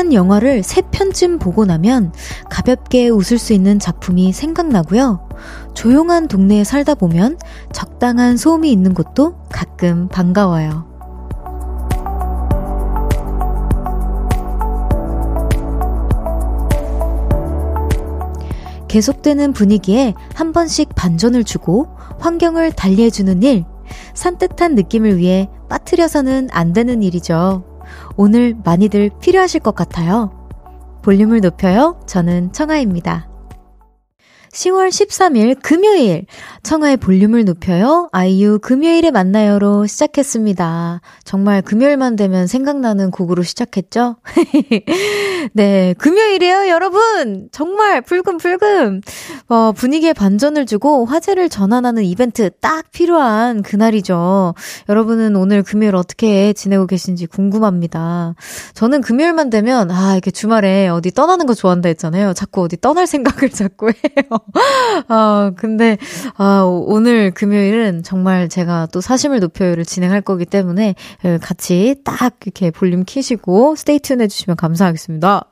익숙한 영화를 세 편쯤 보고 나면 가볍게 웃을 수 있는 작품이 생각나고요. 조용한 동네에 살다 보면 적당한 소음이 있는 곳도 가끔 반가워요. 계속되는 분위기에 한 번씩 반전을 주고 환경을 달리해주는 일, 산뜻한 느낌을 위해 빠뜨려서는 안 되는 일이죠. 오늘 많이들 필요하실 것 같아요. 볼륨을 높여요. 저는 청아입니다. 10월 13일 금요일 청하의 볼륨을 높여요. 아이유 금요일에 만나요로 시작했습니다. 정말 금요일만 되면 생각나는 곡으로 시작했죠? 네, 금요일이에요, 여러분. 정말 불금불금. 어, 분위기에 반전을 주고 화제를 전환하는 이벤트 딱 필요한 그날이죠. 여러분은 오늘 금요일 어떻게 지내고 계신지 궁금합니다. 저는 금요일만 되면 아, 이렇게 주말에 어디 떠나는 거 좋아한다 했잖아요. 자꾸 어디 떠날 생각을 자꾸 해요. 아, 근데, 아, 오늘 금요일은 정말 제가 또 사심을 높여요를 진행할 거기 때문에 예, 같이 딱 이렇게 볼륨 키시고 스테이 튠 해주시면 감사하겠습니다.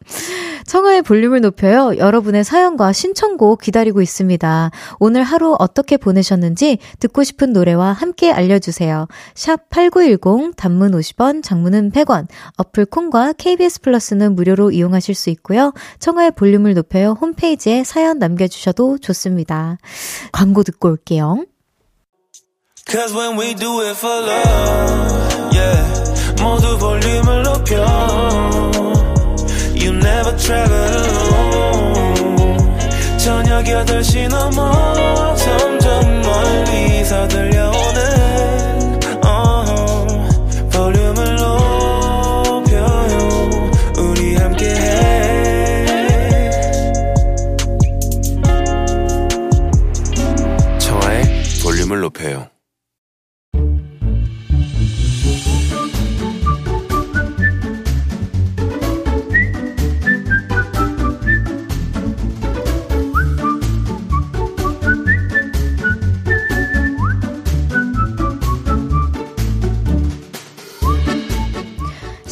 청하의 볼륨을 높여요. 여러분의 사연과 신청곡 기다리고 있습니다. 오늘 하루 어떻게 보내셨는지 듣고 싶은 노래와 함께 알려주세요. 샵 8910 단문 50원, 장문은 100원, 어플 콩과 KBS 플러스는 무료로 이용하실 수 있고요. 청하의 볼륨을 높여요. 홈페이지에 사연 남겨주셔도 좋습니다. 광고 듣고 올게요. Cause when we do it for love, yeah. 모두 볼륨을 높여. You never travel alone. 저녁 8시 넘어 점점 멀리서 들려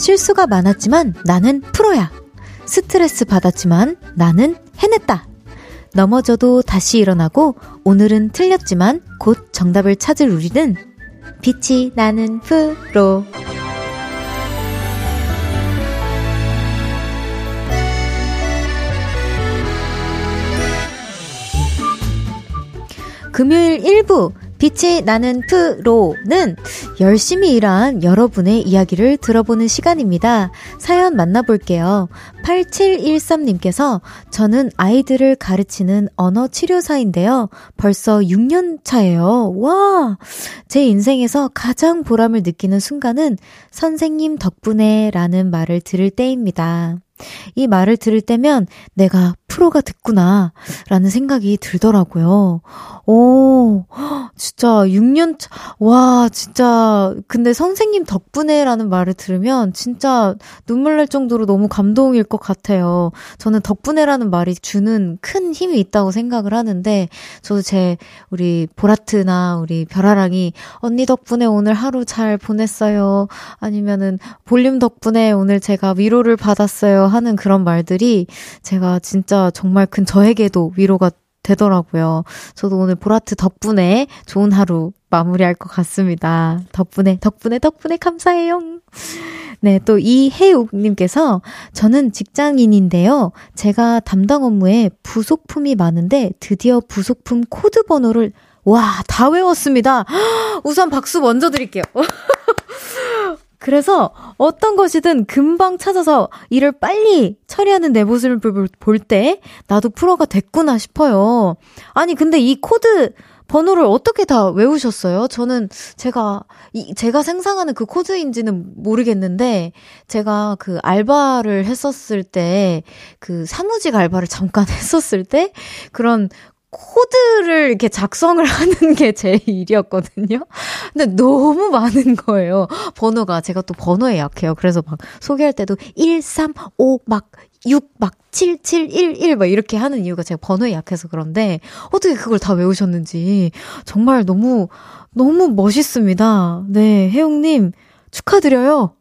실수가 많았지만 나는 프로야. 스트레스 받았지만 나는 해냈다. 넘어져도 다시 일어나고 오늘은 틀렸지만 곧 정답을 찾을 우리는 빛이 나는 프로. 금요일 1부 빛이 나는 프로는 열심히 일한 여러분의 이야기를 들어보는 시간입니다. 사연 만나볼게요. 8713님께서 저는 아이들을 가르치는 언어 치료사인데요. 벌써 6년 차예요. 와! 제 인생에서 가장 보람을 느끼는 순간은 선생님 덕분에 라는 말을 들을 때입니다. 이 말을 들을 때면 내가 프로가 됐구나, 라는 생각이 들더라고요. 오, 진짜 6년, 차, 와, 진짜, 근데 선생님 덕분에 라는 말을 들으면 진짜 눈물 날 정도로 너무 감동일 것 같아요. 저는 덕분에라는 말이 주는 큰 힘이 있다고 생각을 하는데, 저도 제, 우리 보라트나 우리 별아랑이, 언니 덕분에 오늘 하루 잘 보냈어요. 아니면은 볼륨 덕분에 오늘 제가 위로를 받았어요. 하는 그런 말들이 제가 진짜 정말 큰 저에게도 위로가 되더라고요. 저도 오늘 보라트 덕분에 좋은 하루 마무리할 것 같습니다. 덕분에, 덕분에, 덕분에 감사해요. 네, 또 이혜욱님께서 저는 직장인인데요. 제가 담당 업무에 부속품이 많은데 드디어 부속품 코드 번호를 와, 다 외웠습니다. 우선 박수 먼저 드릴게요. 그래서 어떤 것이든 금방 찾아서 일을 빨리 처리하는 내 모습을 볼 때 나도 프로가 됐구나 싶어요. 아니, 근데 이 코드 번호를 어떻게 다 외우셨어요? 저는 제가, 이, 제가 상상하는 그 코드인지는 모르겠는데, 제가 그 알바를 했었을 때, 그 사무직 알바를 잠깐 했었을 때, 그런 코드를 이렇게 작성을 하는 게 제 일이었거든요. 근데 너무 많은 거예요. 번호가. 제가 또 번호에 약해요. 그래서 막 소개할 때도 1, 3, 5, 막 6, 막 7, 7, 1, 1, 막 이렇게 하는 이유가 제가 번호에 약해서 그런데 어떻게 그걸 다 외우셨는지 정말 너무, 너무 멋있습니다. 네, 혜용님 축하드려요.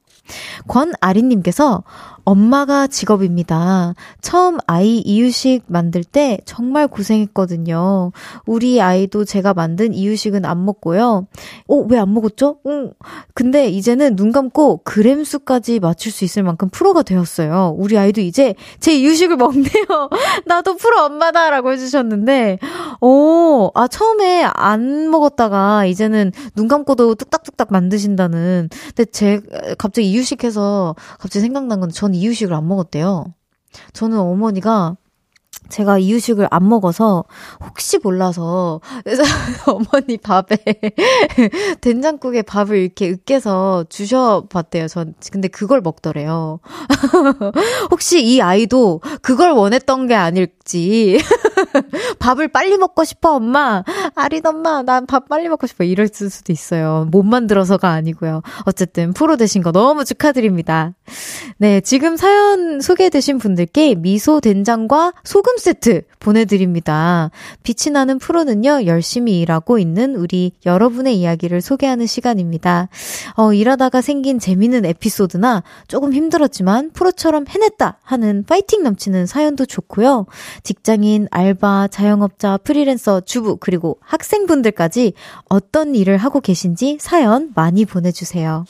권아리님께서 엄마가 직업입니다. 처음 아이 이유식 만들 때 정말 고생했거든요. 우리 아이도 제가 만든 이유식은 안 먹고요. 어, 왜 안 먹었죠? 응. 근데 이제는 눈 감고 그램 수까지 맞출 수 있을 만큼 프로가 되었어요. 우리 아이도 이제 제 이유식을 먹네요. 나도 프로 엄마다라고 해주셨는데, 오, 아, 처음에 안 먹었다가 이제는 눈 감고도 뚝딱뚝딱 만드신다는. 근데 제, 갑자기 이유식 해서 갑자기 생각난 건데, 전 이유식을 안 먹었대요. 저는 어머니가 제가 이유식을 안 먹어서 혹시 몰라서 그래서 어머니 밥에 된장국에 밥을 이렇게 으깨서 주셔봤대요. 전 근데 그걸 먹더래요. 혹시 이 아이도 그걸 원했던 게 아닐지 밥을 빨리 먹고 싶어 엄마 아린 엄마 난 밥 빨리 먹고 싶어 이럴 수도 있어요. 못 만들어서가 아니고요. 어쨌든 프로 되신 거 너무 축하드립니다. 네 지금 사연 소개되신 분들께 미소 된장과 소금 소금 세트 보내드립니다. 빛이 나는 프로는요, 열심히 일하고 있는 우리 여러분의 이야기를 소개하는 시간입니다. 어, 일하다가 생긴 재미있는 에피소드나 조금 힘들었지만 프로처럼 해냈다 하는 파이팅 넘치는 사연도 좋고요. 직장인, 알바, 자영업자, 프리랜서, 주부, 그리고 학생분들까지 어떤 일을 하고 계신지 사연 많이 보내주세요.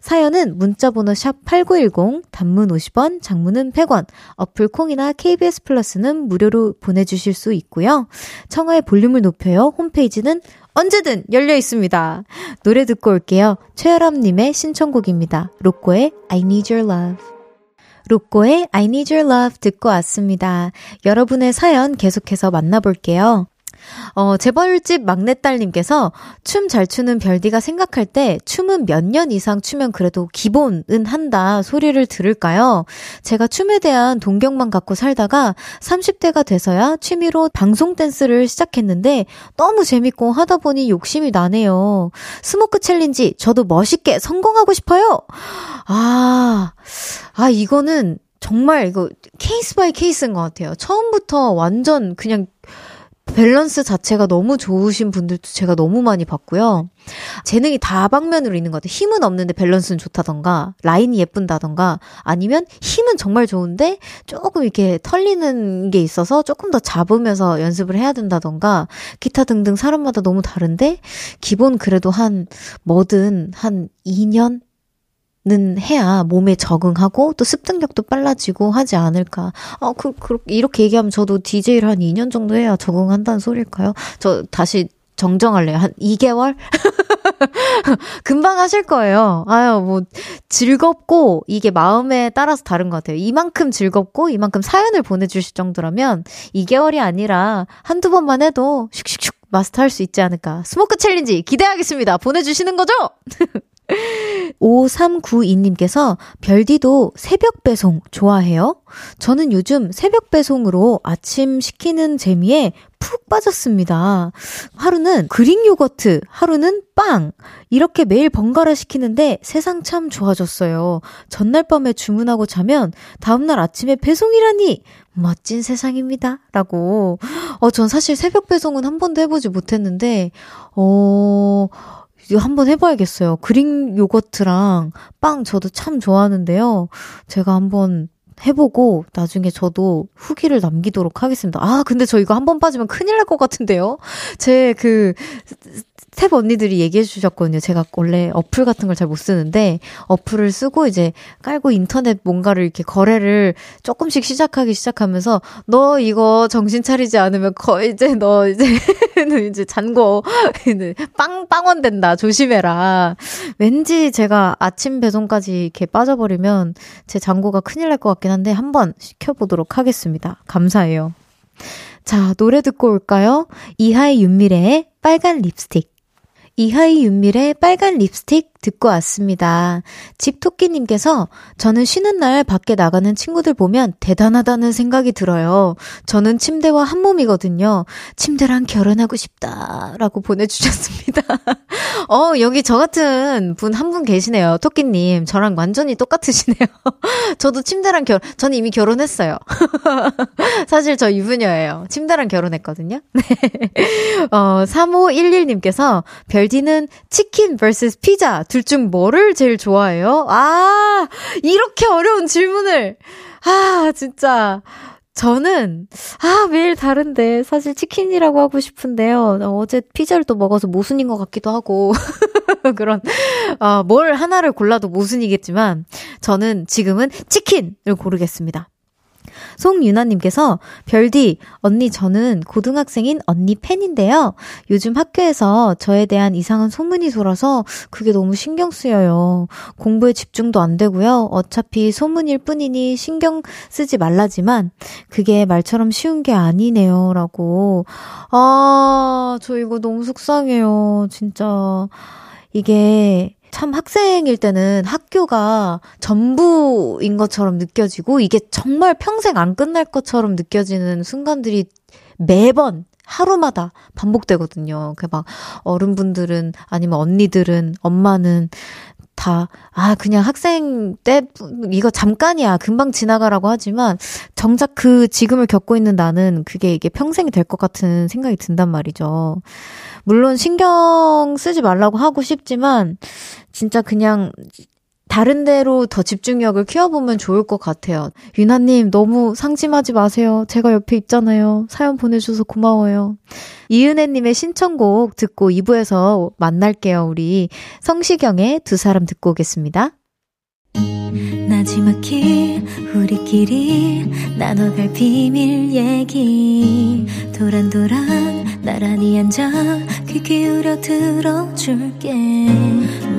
사연은 문자번호 샵 8910, 단문 50원, 장문은 100원, 어플 콩이나 KBS 플러스는 무료로 보내주실 수 있고요. 청하의 볼륨을 높여요. 홈페이지는 언제든 열려 있습니다. 노래 듣고 올게요. 최열암님의 신청곡입니다. 로꼬의 I Need Your Love. 로꼬의 I Need Your Love 듣고 왔습니다. 여러분의 사연 계속해서 만나볼게요. 어, 재벌집 막내딸님께서 춤 잘 추는 별디가 생각할 때 춤은 몇 년 이상 추면 그래도 기본은 한다 소리를 들을까요? 제가 춤에 대한 동경만 갖고 살다가 30대가 돼서야 취미로 방송 댄스를 시작했는데 너무 재밌고 하다 보니 욕심이 나네요. Smoke challenge 저도 멋있게 성공하고 싶어요. 아, 아, 이거는 정말 이거 case by case인 것 같아요. 처음부터 완전 그냥 밸런스 자체가 너무 좋으신 분들도 제가 너무 많이 봤고요. 재능이 다방면으로 있는 것 같아요. 힘은 없는데 밸런스는 좋다던가, 라인이 예쁜다던가, 아니면 힘은 정말 좋은데 조금 이렇게 털리는 게 있어서 조금 더 잡으면서 연습을 해야 된다던가, 기타 등등 사람마다 너무 다른데, 기본 그래도 한, 뭐든 한 2년? 는 해야 몸에 적응하고 또 습득력도 빨라지고 하지 않을까. 어, 그, 그, 이렇게 얘기하면 저도 DJ를 한 2년 정도 해야 적응한다는 소리일까요? 저 다시 정정할래요. 한 2개월? 금방 하실 거예요. 아유, 뭐, 즐겁고, 이게 마음에 따라서 다른 것 같아요. 이만큼 즐겁고, 이만큼 사연을 보내주실 정도라면, 2개월이 아니라 한두 번만 해도 슉슉슉 마스터할 수 있지 않을까. Smoke challenge 기대하겠습니다. 보내주시는 거죠? 5392님께서 별디도 새벽 배송 좋아해요? 저는 요즘 새벽 배송으로 아침 시키는 재미에 푹 빠졌습니다. 하루는 그릭 요거트, 하루는 빵. 이렇게 매일 번갈아 시키는데 세상 참 좋아졌어요. 전날 밤에 주문하고 자면 다음날 아침에 배송이라니! 멋진 세상입니다. 라고. 어, 전 사실 새벽 배송은 한 번도 해보지 못했는데, 어, 이거 한번 해봐야겠어요. 그릭 요거트랑 빵 저도 참 좋아하는데요. 제가 한번 해보고 나중에 저도 후기를 남기도록 하겠습니다. 아, 근데 저 이거 한 번 빠지면 큰일 날 것 같은데요? 제 그 스텝 언니들이 얘기해 주셨거든요. 제가 원래 어플 같은 걸 잘 못 쓰는데 어플을 쓰고 이제 깔고 인터넷 뭔가를 이렇게 거래를 조금씩 시작하기 시작하면서 너 이거 정신 차리지 않으면 거의 이제 너 이제 이제 잔고 빵 빵원 된다. 조심해라. 왠지 제가 아침 배송까지 이렇게 빠져버리면 제 잔고가 큰일 날 것 같긴 한데 한번 시켜보도록 하겠습니다. 감사해요. 자, 노래 듣고 올까요? 이하이 윤미래의 빨간 립스틱. 이하이 윤밀의 빨간 립스틱 듣고 왔습니다. 집토끼님께서 저는 쉬는 날 밖에 나가는 친구들 보면 대단하다는 생각이 들어요. 저는 침대와 한 몸이거든요. 침대랑 결혼하고 싶다. 라고 보내주셨습니다. 어, 여기 저 같은 분 한분 계시네요. 토끼님. 저랑 완전히 똑같으시네요. 저도 침대랑 결, 저는 이미 결혼했어요. 사실 저 유부녀예요. 침대랑 결혼했거든요. 네. 어, 3511님께서 별 별디는 치킨 vs 피자 둘 중 뭐를 제일 좋아해요? 아, 이렇게 어려운 질문을. 아, 진짜. 저는, 아, 매일 다른데, 사실 치킨이라고 하고 싶은데요. 어제 피자를 또 먹어서 모순인 것 같기도 하고. 그런, 어, 뭘 하나를 골라도 모순이겠지만, 저는 지금은 치킨을 고르겠습니다. 송유나님께서 별디 언니 저는 고등학생인 언니 팬인데요. 요즘 학교에서 저에 대한 이상한 소문이 돌아서 그게 너무 신경 쓰여요. 공부에 집중도 안 되고요. 어차피 소문일 뿐이니 신경 쓰지 말라지만 그게 말처럼 쉬운 게 아니네요라고. 아, 저 이거 너무 속상해요. 진짜 이게 참 학생일 때는 학교가 전부인 것처럼 느껴지고 이게 정말 평생 안 끝날 것처럼 느껴지는 순간들이 매번 하루마다 반복되거든요. 그 막 어른분들은 아니면 언니들은 엄마는 다, 아, 그냥 학생 때, 이거 잠깐이야. 금방 지나가라고 하지만, 정작 그 지금을 겪고 있는 나는 그게 이게 평생이 될 것 같은 생각이 든단 말이죠. 물론 신경 쓰지 말라고 하고 싶지만, 진짜 그냥 다른 데로 더 집중력을 키워보면 좋을 것 같아요. 유나님, 너무 상심하지 마세요. 제가 옆에 있잖아요. 사연 보내주셔서 고마워요. 이은혜님의 신청곡 듣고 2부에서 만날게요, 우리. 성시경의 두 사람 듣고 오겠습니다. 나지막히 우리끼리 나눠갈 비밀 얘기 도란도란 나란히 앉아 귀 기울여 들어줄게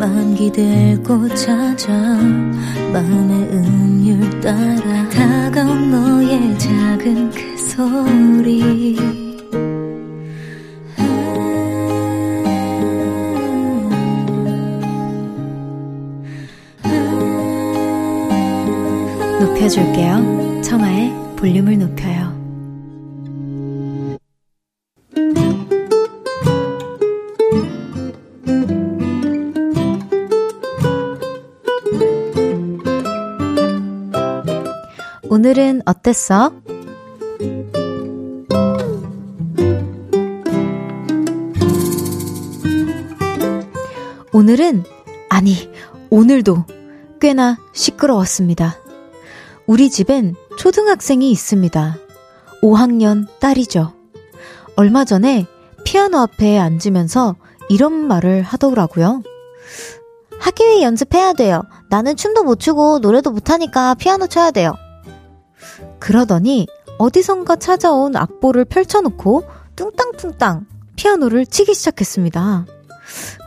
마음 기대고 찾아 마음의 음율 따라 다가온 너의 작은 그 소리 높여줄게요. 청하의 볼륨을 높여요. 오늘은 어땠어? 오늘은, 아니, 오늘도 꽤나 시끄러웠습니다. 우리 집엔 초등학생이 있습니다. 5학년 딸이죠. 얼마 전에 피아노 앞에 앉으면서 이런 말을 하더라고요. 학교에 연습해야 돼요. 나는 춤도 못 추고 노래도 못하니까 피아노 쳐야 돼요. 그러더니 어디선가 찾아온 악보를 펼쳐놓고 뚱땅뚱땅 피아노를 치기 시작했습니다.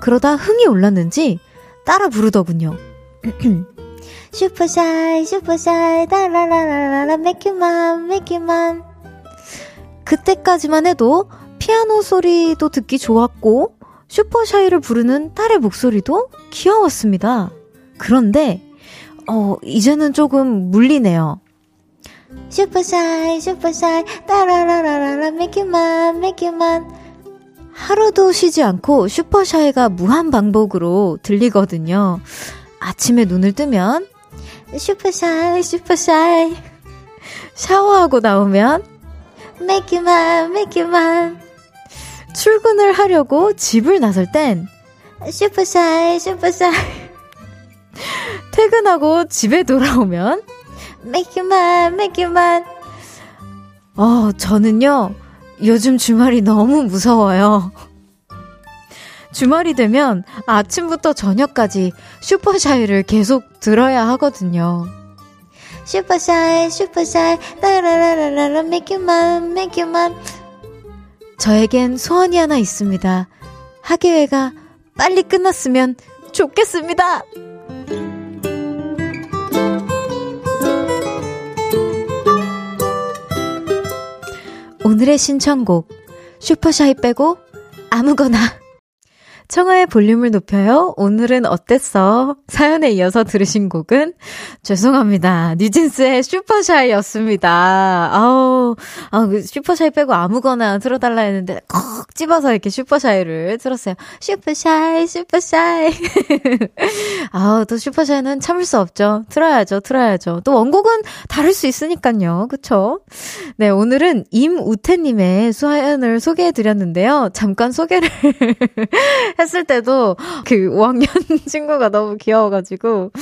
그러다 흥이 올랐는지 따라 부르더군요. 슈퍼샤이 슈퍼샤이 다라라라라 맥큐만 맥큐만 그때까지만 해도 피아노 소리도 듣기 좋았고 Super Shy를 부르는 딸의 목소리도 귀여웠습니다. 그런데 어 이제는 조금 물리네요. 슈퍼샤이 슈퍼샤이 따라라라라 맥큐만 맥큐만 하루도 쉬지 않고 Super Shy가 무한 반복으로 들리거든요. 아침에 눈을 뜨면 Super shy, super shy. 샤워하고 나오면, 맥기만, 맥기만. 출근을 하려고 집을 나설 땐, super shy, super shy. 퇴근하고 집에 돌아오면, 맥기만, 맥기만. 어, 저는요, 요즘 주말이 너무 무서워요. 주말이 되면 아침부터 저녁까지 슈퍼샤이를 계속 들어야 하거든요. 슈퍼샤이, 슈퍼샤이, 따라라라라, 맥큐만, 맥큐만. 저에겐 소원이 하나 있습니다. 학예회가 빨리 끝났으면 좋겠습니다. 오늘의 신청곡 Super Shy 빼고 아무거나 청하의 볼륨을 높여요. 오늘은 어땠어? 사연에 이어서 들으신 곡은 죄송합니다. 뉴진스의 Super Shy였습니다. 아우, 아, 그 Super Shy 빼고 아무거나 틀어달라 했는데 콕 집어서 이렇게 Super Shy를 틀었어요. Super shy, super shy. 아우, 또 Super Shy는 참을 수 없죠. 틀어야죠, 틀어야죠. 또 원곡은 다를 수 있으니까요. 그쵸? 네, 오늘은 임우태님의 사연을 소개해드렸는데요. 잠깐 소개를 했을 때도 그 5학년 친구가 너무 귀여워가지고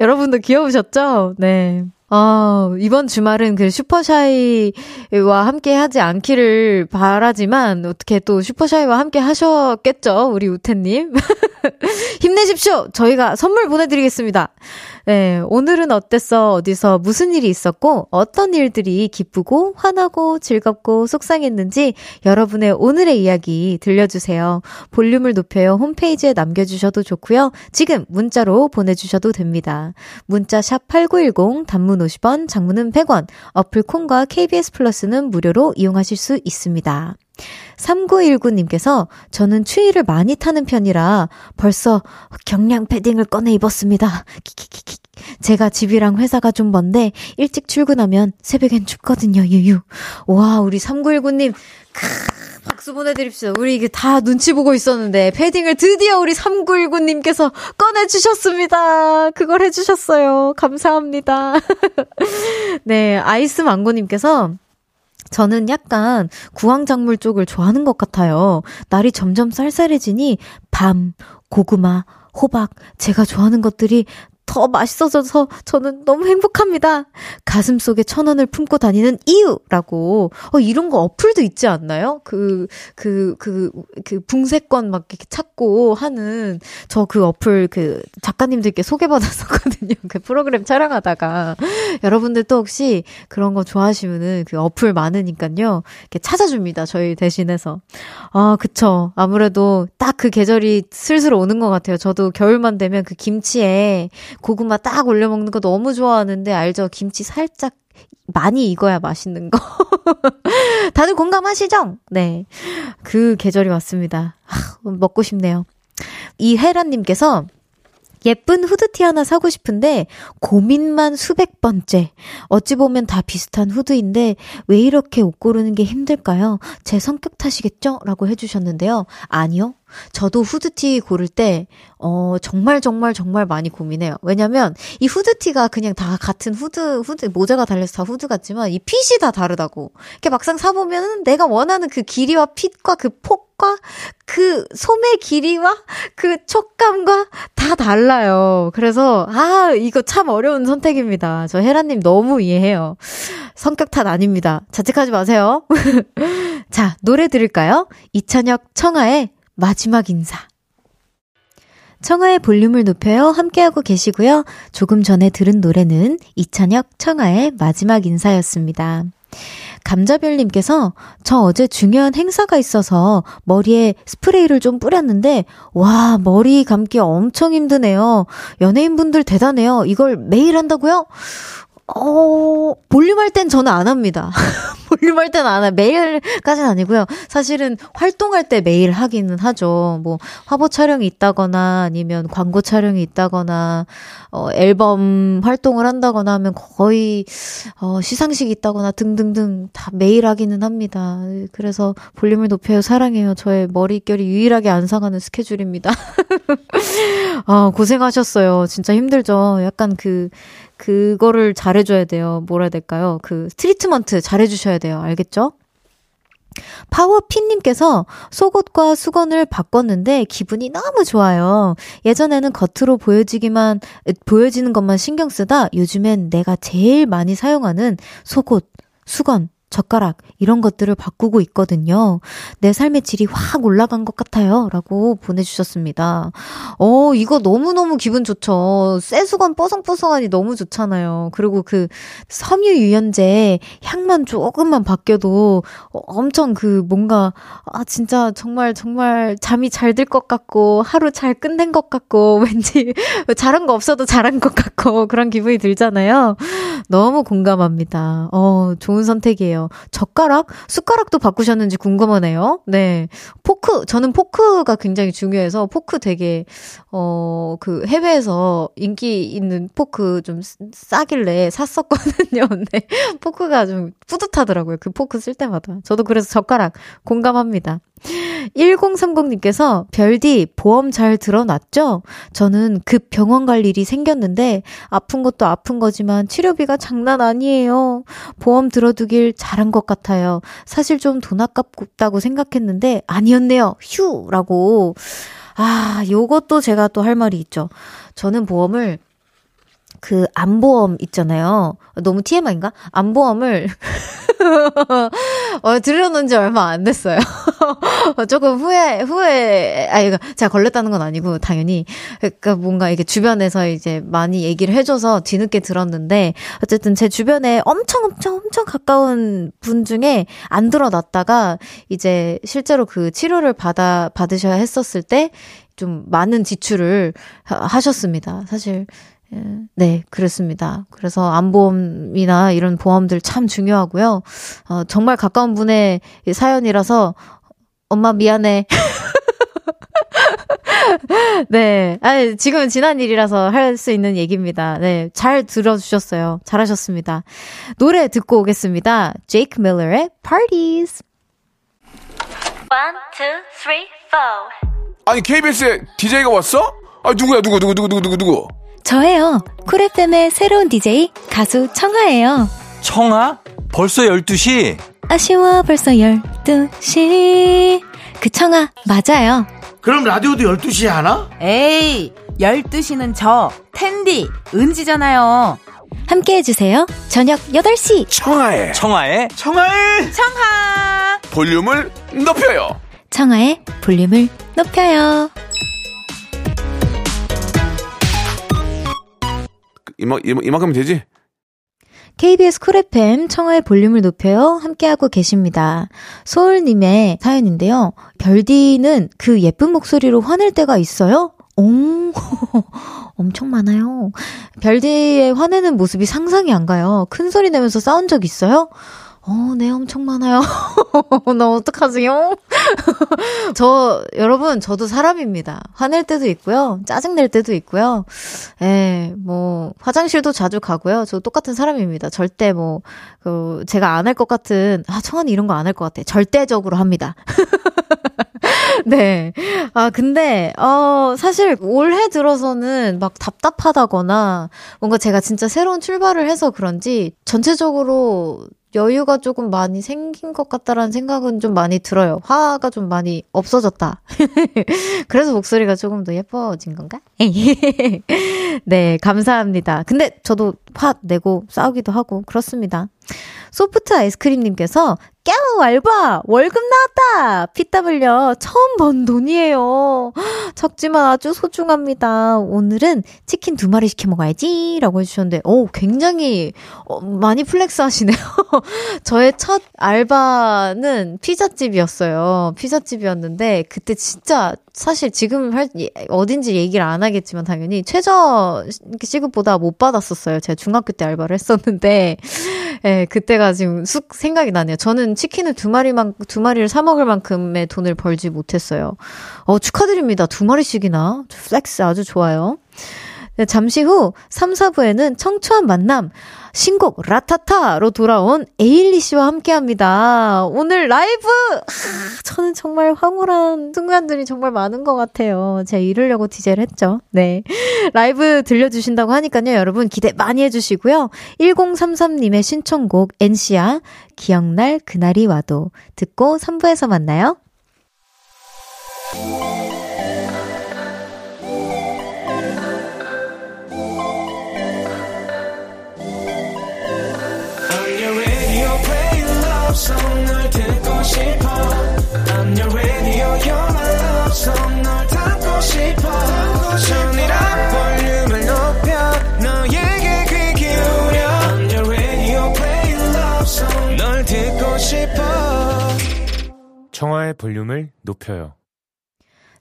여러분도 귀여우셨죠? 네. 아, 이번 주말은 그 슈퍼샤이와 함께 하지 않기를 바라지만, 어떻게 또 슈퍼샤이와 함께 하셨겠죠? 우리 우태님. 힘내십시오! 저희가 선물 보내드리겠습니다. 네, 오늘은 어땠어? 어디서 무슨 일이 있었고, 어떤 일들이 기쁘고, 화나고, 즐겁고, 속상했는지 여러분의 오늘의 이야기 들려주세요. 볼륨을 높여요. 홈페이지에 남겨주셔도 좋고요. 지금 문자로 보내주셔도 됩니다. 문자 샵 8910, 단문 50원, 장문은 100원, 어플 콩과 KBS 플러스는 무료로 이용하실 수 있습니다. 3919님께서 저는 추위를 많이 타는 편이라 벌써 경량 패딩을 꺼내 입었습니다. 키키키키. 제가 집이랑 회사가 좀 먼데 일찍 출근하면 새벽엔 춥거든요. 유유. 와, 우리 3919님. 크, 박수 보내드립시다. 우리 이게 다 눈치 보고 있었는데 패딩을 드디어 우리 3919님께서 꺼내주셨습니다. 그걸 해주셨어요. 감사합니다. 네, 아이스 망고님께서 저는 약간 구황작물 쪽을 좋아하는 것 같아요. 날이 점점 쌀쌀해지니 밤, 고구마, 호박, 제가 좋아하는 것들이 더 맛있어져서 저는 너무 행복합니다. 가슴 속에 천 원을 품고 다니는 이유라고. 어, 이런 거 어플도 있지 않나요? 그, 그, 그, 그 붕세권 막 이렇게 찾고 하는 저 그 어플 그 작가님들께 소개받았었거든요. 그 프로그램 촬영하다가. 여러분들 도 혹시 그런 거 좋아하시면은 그 어플 많으니까요. 이렇게 찾아줍니다. 저희 대신해서. 아, 그쵸. 아무래도 딱 그 계절이 슬슬 오는 것 같아요. 저도 겨울만 되면 그 김치에 고구마 딱 올려 먹는 거 너무 좋아하는데 알죠? 김치 살짝 많이 익어야 맛있는 거. 다들 공감하시죠? 네. 그 계절이 왔습니다. 하, 먹고 싶네요. 이혜란님께서 예쁜 후드티 하나 사고 싶은데 고민만 수백 번째. 어찌 보면 다 비슷한 후드인데 왜 이렇게 옷 고르는 게 힘들까요? 제 성격 탓이겠죠? 라고 해주셨는데요. 아니요. 저도 후드티 고를 때, 어, 정말 정말 정말 많이 고민해요. 왜냐면, 이 후드티가 그냥 다 같은 후드, 후드, 모자가 달려서 다 후드 같지만, 이 핏이 다 다르다고. 이렇게 막상 사보면은 내가 원하는 그 길이와 핏과 그 폭 과그 소매 길이와 그 촉감과 다 달라요. 그래서, 아, 이거 참 어려운 선택입니다. 저 혜라님 너무 이해해요. 성격 탓 아닙니다. 자책하지 마세요. 자, 노래 들을까요? 이찬혁 청하의 마지막 인사. 청하의 볼륨을 높여요. 함께하고 계시고요. 조금 전에 들은 노래는 이찬혁 청하의 마지막 인사였습니다. 감자별님께서 저 어제 중요한 행사가 있어서 머리에 스프레이를 좀 뿌렸는데 와 머리 감기 엄청 힘드네요. 연예인분들 대단해요. 이걸 매일 한다고요? 어, 볼륨 할 땐 저는 안 합니다. 볼륨 할 때는 안 해요. 매일까지는 아니고요. 사실은 활동할 때 매일 하기는 하죠. 뭐, 화보 촬영이 있다거나 아니면 광고 촬영이 있다거나, 어, 앨범 활동을 한다거나 하면 거의, 어, 시상식이 있다거나 등등등 다 매일 하기는 합니다. 그래서 볼륨을 높여요. 사랑해요. 저의 머릿결이 유일하게 안 상하는 스케줄입니다. 아, 고생하셨어요. 진짜 힘들죠. 약간 그, 그거를 잘해줘야 돼요. 뭐라 해야 될까요? 그 트리트먼트 잘해주셔야 돼요. 알겠죠? 파워핀님께서 속옷과 수건을 바꿨는데 기분이 너무 좋아요. 예전에는 겉으로 보여지기만, 보여지는 것만 신경 쓰다 요즘엔 내가 제일 많이 사용하는 속옷, 수건, 젓가락, 이런 것들을 바꾸고 있거든요. 내 삶의 질이 확 올라간 것 같아요. 라고 보내주셨습니다. 어, 이거 너무너무 기분 좋죠. 쇠수건 뽀송뽀송하니 너무 좋잖아요. 그리고 그 섬유 유연제 향만 조금만 바뀌어도 엄청 그 뭔가, 아, 진짜 정말 정말 잠이 잘 들 것 같고, 하루 잘 끝낸 것 같고, 왠지 잘한 거 없어도 잘한 것 같고, 그런 기분이 들잖아요. 너무 공감합니다. 어, 좋은 선택이에요. 궁금해요. 젓가락? 숟가락도 바꾸셨는지 궁금하네요. 네. 포크, 저는 포크가 굉장히 중요해서 포크 되게, 어, 그 해외에서 인기 있는 포크 좀 싸길래 샀었거든요. 네. 포크가 좀 뿌듯하더라고요. 그 포크 쓸 때마다. 저도 그래서 젓가락 공감합니다. 1030님께서 별디 보험 잘 들어놨죠? 저는 급 병원 갈 일이 생겼는데 아픈 것도 아픈 거지만 치료비가 장난 아니에요. 보험 들어두길 잘한 것 같아요. 사실 좀 돈 아깝다고 생각했는데 아니었네요. 휴! 라고 아, 요것도 제가 또 할 말이 있죠. 저는 보험을 그 암보험 있잖아요. 너무 TMI인가? 암보험을 어, 들여놓은 지 얼마 안 됐어요. 조금 후회, 후회, 아, 이거 제가 걸렸다는 건 아니고, 당연히. 그니까 뭔가 이게 주변에서 이제 많이 얘기를 해줘서 뒤늦게 들었는데, 어쨌든 제 주변에 엄청 엄청 엄청 가까운 분 중에 안 들어놨다가, 이제 실제로 그 치료를 받아, 받으셔야 했었을 때, 좀 많은 지출을 하셨습니다. 사실 예, 네, 그렇습니다. 그래서 안보험이나 이런 보험들 참 중요하고요. 어, 정말 가까운 분의 사연이라서 엄마 미안해. 네. 아, 지금은 지난 일이라서 할 수 있는 얘기입니다. 네. 잘 들어주셨어요. 잘하셨습니다. 노래 듣고 오겠습니다. 제이크 밀러의 Parties. One, two, three, four. 아니, KBS에 DJ가 왔어? 아, 누구야, 누구, 누구, 누구, 누구, 누구, 누구? 저예요. 쿨FM의 새로운 DJ 가수 청하예요. 청하? 벌써 12시? 아쉬워 벌써 12시. 그 청하 맞아요. 그럼 라디오도 12시에 하나? 에이, 12시는 저 텐디 은지잖아요. 함께 해주세요. 저녁 8시. 청하의 청하의 청하의 청하 볼륨을 높여요. 청하의 볼륨을 높여요. 이마, 이마, 이만큼 되지? KBS Cool FM 청하의 볼륨을 높여요. 함께하고 계십니다. 소울님의 사연인데요. 별디는 그 예쁜 목소리로 화낼 때가 있어요? 오, 엄청 많아요. 별디의 화내는 모습이 상상이 안 가요. 큰 소리 내면서 싸운 적 있어요? 어, 네, 엄청 많아요. 나 어떡하지요? 저, 여러분, 저도 사람입니다. 화낼 때도 있고요. 짜증낼 때도 있고요. 예, 뭐, 화장실도 자주 가고요. 저 똑같은 사람입니다. 절대 뭐, 그, 제가 안 할 것 같은, 아, 청아이 이런 거 안 할 것 같아. 절대적으로 합니다. 네. 아, 근데, 어, 사실 올해 들어서는 막 답답하다거나 뭔가 제가 진짜 새로운 출발을 해서 그런지 전체적으로 여유가 조금 많이 생긴 것 같다라는 생각은 좀 많이 들어요. 화가 좀 많이 없어졌다. 그래서 목소리가 조금 더 예뻐진 건가? 네, 감사합니다. 근데 저도 화 내고 싸우기도 하고 그렇습니다. 소프트 아이스크림님께서 깨우 알바 월급 나왔다! 피땀 흘려 처음 번 돈이에요. 적지만 아주 소중합니다. 오늘은 치킨 두 마리 시켜 먹어야지! 라고 해주셨는데 오 굉장히 어, 많이 flex 하시네요. 저의 첫 알바는 피자집이었어요. 피자집이었는데 그때 진짜 사실 지금 할, 어딘지 얘기를 안 하겠지만 당연히 최저 시급보다 못 받았었어요. 제가 중학교 때 알바를 했었는데, 예, 그때가 지금 쑥 생각이 나네요. 저는 치킨을 두 마리만, 두 마리를 사 먹을 만큼의 돈을 벌지 못했어요. 어, 축하드립니다. 두 마리씩이나. flex 아주 좋아요. 네, 잠시 후 3, 4부에는 청초한 만남, 신곡 라타타로 돌아온 에일리 씨와 함께 합니다. 오늘 라이브! 아, 저는 정말 황홀한 순간들이 정말 많은 것 같아요. 제가 이러려고 DJ를 했죠. 네. 라이브 들려주신다고 하니까요. 여러분 기대 많이 해주시고요. 1033님의 신청곡 NC야 기억날 그날이 와도 듣고 3부에서 만나요. Song 널 듣고 싶어. I'm your radio. You're my love song 널 담고 싶어. 전이라 볼륨을 높여 너에게 귀 기울여. I'm your radio. Play love song. 널 듣고 싶어. 청하의 볼륨을 높여요.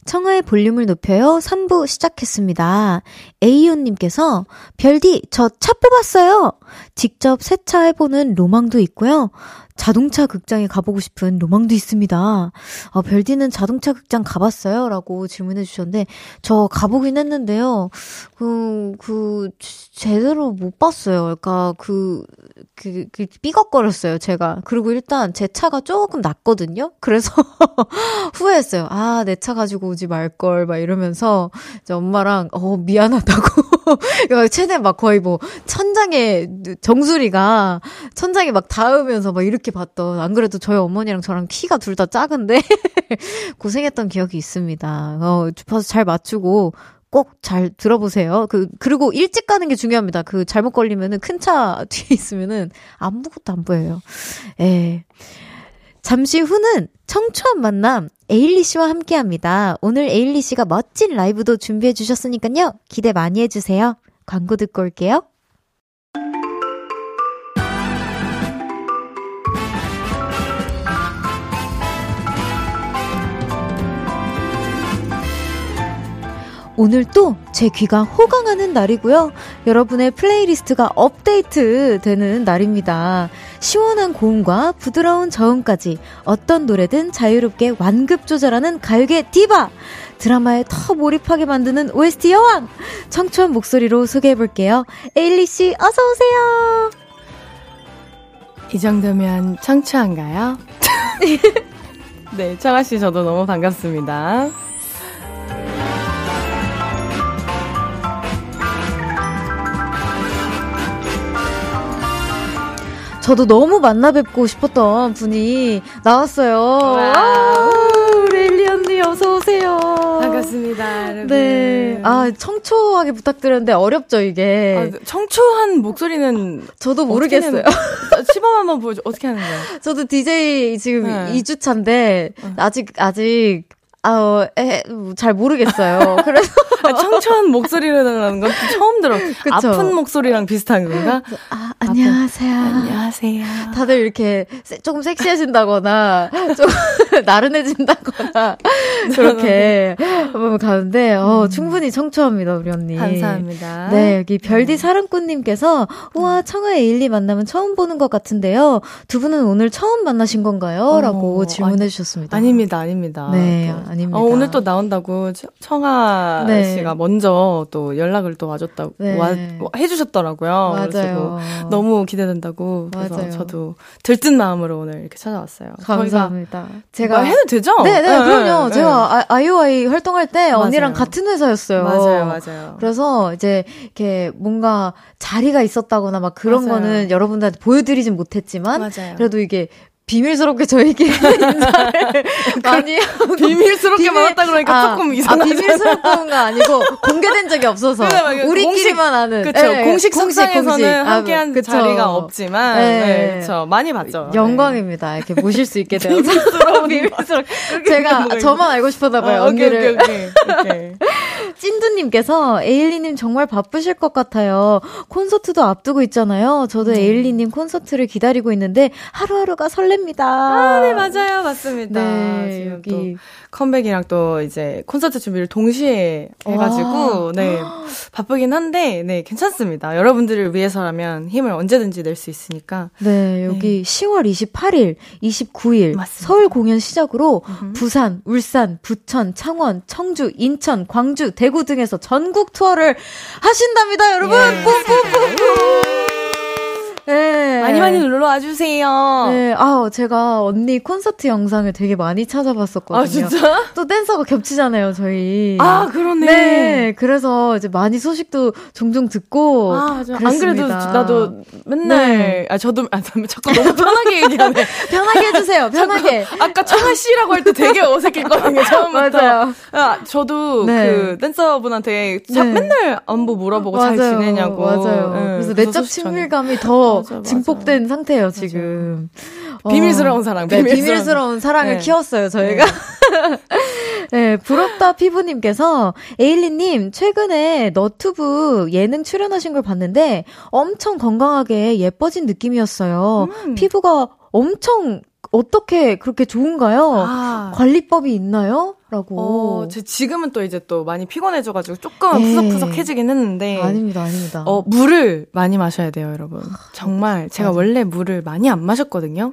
청하의 볼륨을 높여요. 3부 시작했습니다. 에이온님께서, 별디, 저 차 뽑았어요! 직접 세차해보는 로망도 있고요. 자동차 극장에 가보고 싶은 로망도 있습니다. 어, 별디는 자동차 극장 가봤어요? 라고 질문해 주셨는데, 저 가보긴 했는데요. 그, 그, 제대로 못 봤어요. 그러니까 그, 그, 그, 삐걱거렸어요, 제가. 그리고 일단 제 차가 조금 낫거든요? 그래서 후회했어요. 아, 내 차 가지고 오지 말걸, 막 이러면서, 이제 엄마랑, 어, 미안하다고. 최대 막 거의 뭐 천장에 정수리가 천장에 막 닿으면서 막 이렇게 봤던 안 그래도 저희 어머니랑 저랑 키가 둘 다 작은데 고생했던 기억이 있습니다. 어, 주파수 잘 맞추고 꼭잘 들어보세요. 그, 그리고 일찍 가는 게 중요합니다. 그 잘못 걸리면은 큰 차 뒤에 있으면은 아무것도 안 보여요. 예. 잠시 후는 청초한 만남 에일리 씨와 함께 합니다. 오늘 에일리 씨가 멋진 라이브도 준비해 주셨으니까요. 기대 많이 해주세요. 광고 듣고 올게요. 오늘 또 제 귀가 호강하는 날이고요. 여러분의 playlist가 업데이트 되는 날입니다. 시원한 고음과 부드러운 저음까지 어떤 노래든 자유롭게 완급 조절하는 가요계 디바! 드라마에 더 몰입하게 만드는 OST 여왕! 청초한 목소리로 소개해볼게요. 에일리씨, 어서오세요! 이 정도면 청초한가요? 네, 청하씨 저도 너무 반갑습니다. 저도 너무 만나 뵙고 싶었던 분이 나왔어요. 아, 우리 엘리 언니 어서 오세요. 반갑습니다, 여러분. 네. 아, 청초하게 부탁드렸는데 어렵죠, 이게. 아, 청초한 목소리는 저도 모르겠어요. 시범 한번 보여줘. 어떻게 하는 거예요? 저도 DJ 지금 네. 2주 차인데 아직 아직 아, 어, 에, 잘 모르겠어요. 그래서 아, 청초한 목소리라는 건 처음 들어. 그쵸? 아픈 목소리랑 비슷한 건가? 아, 안녕하세요. 안녕하세요. 다들 이렇게 세- 조금 섹시해진다거나 좀 나른해진다거나 그렇게 한번 가는데 어, 충분히 청초합니다 우리 언니. 감사합니다. 네 여기 별디 사랑꾼님께서 우와 청아 에일리 만나면 처음 보는 것 같은데요. 두 분은 오늘 처음 만나신 건가요?라고 어, 질문해 아니, 주셨습니다. 아닙니다, 아닙니다. 네, 또. 아닙니다. 어, 오늘 또 나온다고 청- 청아 네. 씨가 먼저 또 연락을 또 와줬다고 네. 와, 와- 해주셨더라고요. 맞아요. 그래서 너무 기대된다고. 그래서 맞아요. 저도 들뜬 마음으로 오늘 이렇게 찾아왔어요. 감사합니다. 제가 제가 해도 되죠? 네, 네, 네, 그럼요. 네. 제가 아- 아이오아이 활동할 때 언니랑 맞아요. 같은 회사였어요. 맞아요, 맞아요. 그래서 이제 이렇게 뭔가 자리가 있었다거나 막 그런 맞아요. 거는 여러분들한테 보여드리진 못했지만 맞아요. 그래도 이게 비밀스럽게 저희끼리 인사를 많이 하고 비밀스럽게 비밀- 말했다 그러니까 아, 조금 아, 이상하잖아요. 비밀스럽고가 아니고 공개된 적이 없어서 우리끼리만 아는 그쵸. 예, 예, 공식 공식. 아, 함께한 그쵸. 자리가 없지만, 네. 네, 그쵸. 많이 봤죠. 영광입니다. 이렇게 모실 수 있게 되어서. 뭐가 제가 저만 알고 싶었나 네. 봐요. 아, 오케이, 언니를. 오케이, 오케이, 오케이. 찐두님께서 에일리님 정말 바쁘실 것 같아요. 콘서트도 앞두고 있잖아요. 저도 네. 에일리님 콘서트를 기다리고 있는데 하루하루가 설 렙니다. 아, 네, 맞아요. 맞습니다. 네, 지금 여기. 또 컴백이랑 또 이제 콘서트 준비를 동시에 해가지고, 네, 바쁘긴 한데, 네, 괜찮습니다. 여러분들을 위해서라면 힘을 언제든지 낼 수 있으니까. 네, 여기 10월 28일, 29일 맞습니다. 서울 공연 시작으로 부산, 울산, 부천, 창원, 청주, 인천, 광주, 대구 등에서 전국 투어를 하신답니다, 여러분. 예. 뿜뿜뿜뿜. 네. 많이 많이 놀러 와주세요. 네, 아, 제가 언니 콘서트 영상을 되게 많이 찾아봤었거든요. 아, 진짜? 또 댄서가 겹치잖아요, 저희. 아, 그러네. 네, 그래서 이제 많이 소식도 종종 듣고. 아, 맞아. 안. 그래도 나도 맨날, 네. 아, 저도, 아, 자꾸 너무 편하게 얘기하네. 편하게 해주세요, 편하게. 아까 청아 씨라고 할 때 되게 어색했거든요, 처음부터. 맞아요. 아, 저도 네. 그 댄서분한테 참 네. 맨날 안부 물어보고 잘 맞아요, 지내냐고. 맞아요. 네, 그래서 내적. 친밀감이 더 맞아, 맞아. 증폭된 상태예요, 지금. 어, 비밀스러운 사랑, 네, 비밀스러운 비밀스러운 사랑을 네. 키웠어요, 저희가. 네, 부럽다 피부님께서 에일리님 최근에 너튜브 예능 출연하신 걸 봤는데 엄청 건강하게 예뻐진 느낌이었어요. 음. 피부가 엄청 어떻게 그렇게 좋은가요? 아. 관리법이 있나요? 라고. 어, 제 지금은 또 이제 또 많이 피곤해져가지고 조금 네. 푸석푸석해지긴 했는데. 아닙니다, 아닙니다. 어, 물을 많이 마셔야 돼요, 여러분. 정말 제가 맞아. 원래 물을 많이 안 마셨거든요.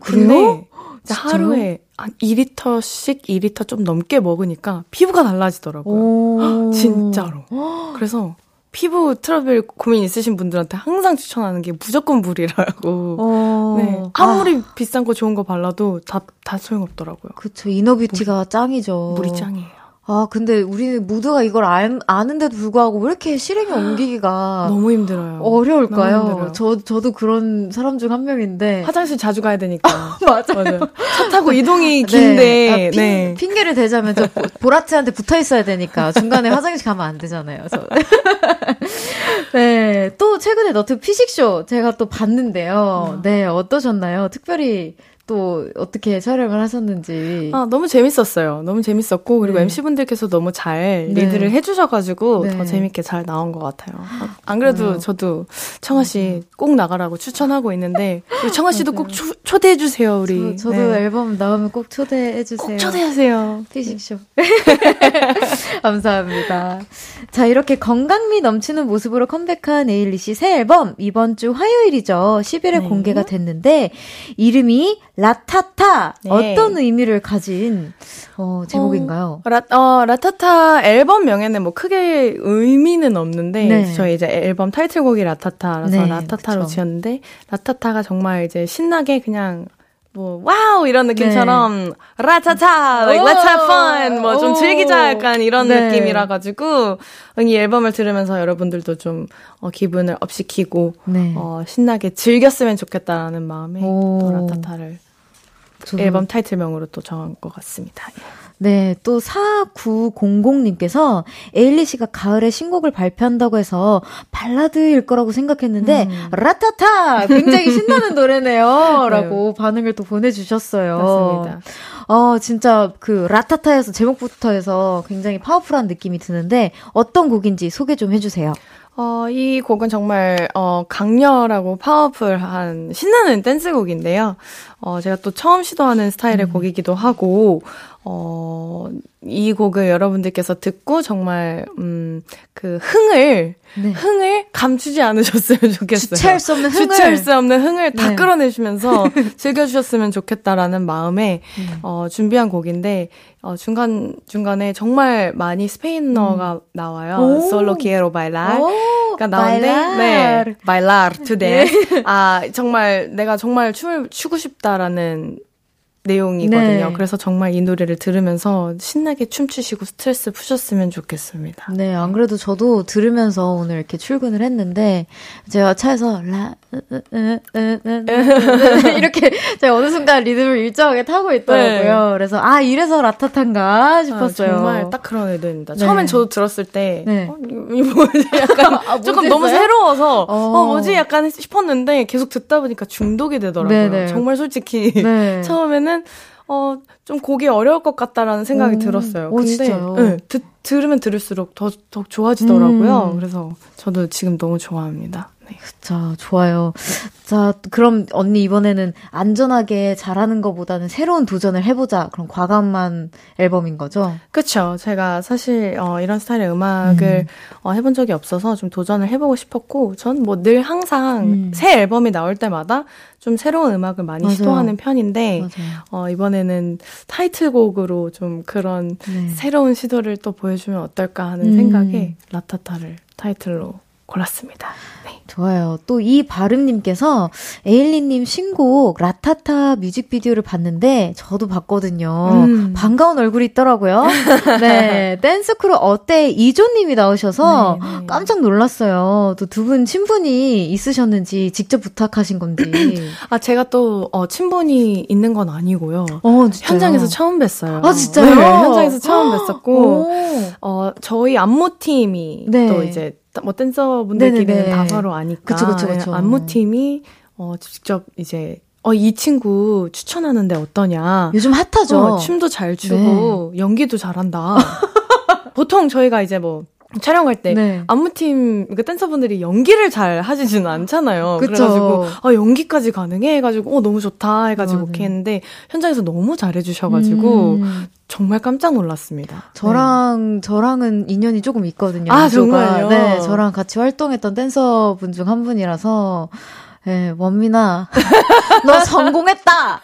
그래요? 근데? 하루에 한 2리터씩 2리터 좀 넘게 먹으니까 피부가 달라지더라고요. 오. 진짜로. 그래서 피부 트러블 고민 있으신 분들한테 항상 추천하는 게 무조건 물이라고. 어. 네. 아무리 비싼 거 좋은 거 발라도 다, 다 소용없더라고요. 그쵸, 이너뷰티가 짱이죠. 물이 짱이에요. 아, 근데 우리 모두가 이걸 알, 아는데도 불구하고 왜 이렇게 실행에 옮기기가 너무 힘들어요. 어려울까요? 너무 힘들어요. 저, 저도 그런 사람 중 한 명인데. 화장실 자주 가야 되니까. 맞아요. 맞아요. 차 타고 이동이 긴데. 아, 핑, 네. 핑계를 대자면 저 보- 보라트한테 붙어 있어야 되니까 중간에 화장실 가면 안 되잖아요. 저. 네, 또 최근에 너트 피식쇼 제가 또 봤는데요. 네, 어떠셨나요? 특별히 또 어떻게 촬영을 하셨는지. 아, 너무 재밌었어요. 너무 재밌었고, 그리고 네. MC분들께서 너무 잘 네. 리드를 해주셔가지고, 네. 더 재밌게 잘 나온 것 같아요. 아, 안 그래도 저도 청아씨 꼭 나가라고 추천하고 있는데, 청아씨도 꼭 초, 초대해주세요, 우리. 저, 도 네. 앨범 나오면 꼭 초대해 주세요. 꼭 초대하세요. 피식쇼. 감사합니다. 자, 이렇게 건강미 넘치는 모습으로 컴백한 에일리 씨 새 앨범, 이번 주 화요일이죠. 10일에 네. 공개가 됐는데, 이름이 라타타. 네. 어떤 의미를 가진, 어, 제목인가요? 라, 어, 라타타 앨범 명에는 뭐 크게 의미는 없는데, 네. 저희 이제 앨범 타이틀곡이 라타타라서 네, 라타타로 그쵸. 지었는데, 라타타가 정말 이제 신나게 그냥, 뭐, Wow! 이런 느낌처럼, 라타타! Like, let's have fun! 뭐, 좀 오. 즐기자! 약간 이런 네. 느낌이라 가지고, 이 앨범을 들으면서 여러분들도 좀, 어, 기분을 up시키고, 네. 어, 신나게 즐겼으면 좋겠다라는 마음에, 오. 또 라타타를 앨범 타이틀명으로 또 정한 것 같습니다. 예. 네, 또 4900님께서 에일리 씨가 가을에 신곡을 발표한다고 해서 발라드일 거라고 생각했는데 음. 라타타 굉장히 신나는 노래네요. 라고 반응을 또 보내주셨어요. 맞습니다. 어, 진짜 그 라타타에서 제목부터 해서 굉장히 파워풀한 느낌이 드는데 어떤 곡인지 소개 좀 해주세요. 어, 이 곡은 정말, 어, 강렬하고 파워풀한 신나는 댄스곡인데요. 어, 제가 또 처음 시도하는 스타일의 음. 곡이기도 하고, 어, 이 곡을 여러분들께서 듣고 정말, 음, 그 흥을, 네. 흥을 감추지 않으셨으면 좋겠어요. 주체할 수 없는 흥을. 주체할 수 없는 흥을 다 네. 끌어내시면서 즐겨주셨으면 좋겠다라는 마음에, 음. 어, 준비한 곡인데, 어, 중간, 중간에 정말 많이 스페인어가 나와요. 오. 솔로 quiero bailar. 오, 가 나오는데, bailar. 네, bailar to dance. 아, 정말 내가 정말 춤을 추고 싶다라는 내용이거든요. 네. 그래서 정말 이 노래를 들으면서 신나게 춤추시고 스트레스 푸셨으면 좋겠습니다. 네, 안 그래도 저도 들으면서 오늘 이렇게 출근을 했는데, 제가 차에서 라, 이렇게 제가 어느 순간 리듬을 일정하게 타고 있더라고요. 그래서, 아, 이래서 라타탄가 아, 싶었어요. 정말 딱 그런 의도입니다. 네. 처음엔 저도 들었을 때, 네. 어, 이 뭐지? 약간 아, 조금 너무? 새로워서, 어. 어, 뭐지? 약간 싶었는데 계속 듣다 보니까 중독이 되더라고요. 네네. 정말 솔직히. 네. 처음에는 어, 좀 곡이 어려울 것 같다라는 생각이 오, 들었어요. 오, 근데 진짜요? 네, 듣, 들으면 들을수록 더, 더 좋아지더라고요. 음. 그래서 저도 지금 너무 좋아합니다. 네. 자, 좋아요. 자, 그럼 언니 이번에는 안전하게 잘하는 것보다는 새로운 도전을 해보자. 그런 과감한 앨범인 거죠? 그쵸. 제가 사실, 어, 이런 스타일의 음악을, 어, 해본 적이 없어서 좀 도전을 해보고 싶었고, 전 뭐 늘 항상 음. 새 앨범이 나올 때마다 좀 새로운 음악을 많이 맞아요. 시도하는 편인데, 맞아요. 어, 이번에는 타이틀곡으로 좀 그런 네. 새로운 시도를 또 보여주면 어떨까 하는 음. 생각에 라타타를 타이틀로 골랐습니다. 네. 좋아요. 또 이 바름님께서 에일리님 신곡 라타타 뮤직비디오를 봤는데 저도 봤거든요. 음. 반가운 얼굴이 있더라고요. 네. 댄스크루 어때 이조님이 나오셔서 네, 네. 깜짝 놀랐어요. 또 두 분 친분이 있으셨는지 직접 부탁하신 건지. 아, 제가 또, 어, 친분이 있는 건 아니고요. 어, 진짜요? 현장에서 처음 뵀어요. 아, 진짜요? 네, 현장에서 처음 뵀었고, 오. 어, 저희 안무팀이 네. 또 이제 뭐 댄서 분들끼리는 네네네. 다 서로 아니까 그쵸, 그쵸, 그쵸. 네, 안무팀이 어, 직접 이제 어, 이 친구 추천하는데 어떠냐. 요즘 핫하죠. 어, 춤도 잘 추고 연기도 잘한다. 보통 저희가 이제 뭐 촬영할 때 네. 안무팀 그 댄서분들이 연기를 잘 하시지는 않잖아요. 그쵸. 그래가지고 아 연기까지 가능해 해가지고 어 너무 좋다 해가지고 맞아요. 오케이 했는데 현장에서 너무 잘해주셔가지고 음. 정말 깜짝 놀랐습니다. 저랑 저랑은 인연이 조금 있거든요. 아. 정말요? 네, 저랑 같이 활동했던 댄서분 중 한 분이라서 네, 원민아. 너 성공했다!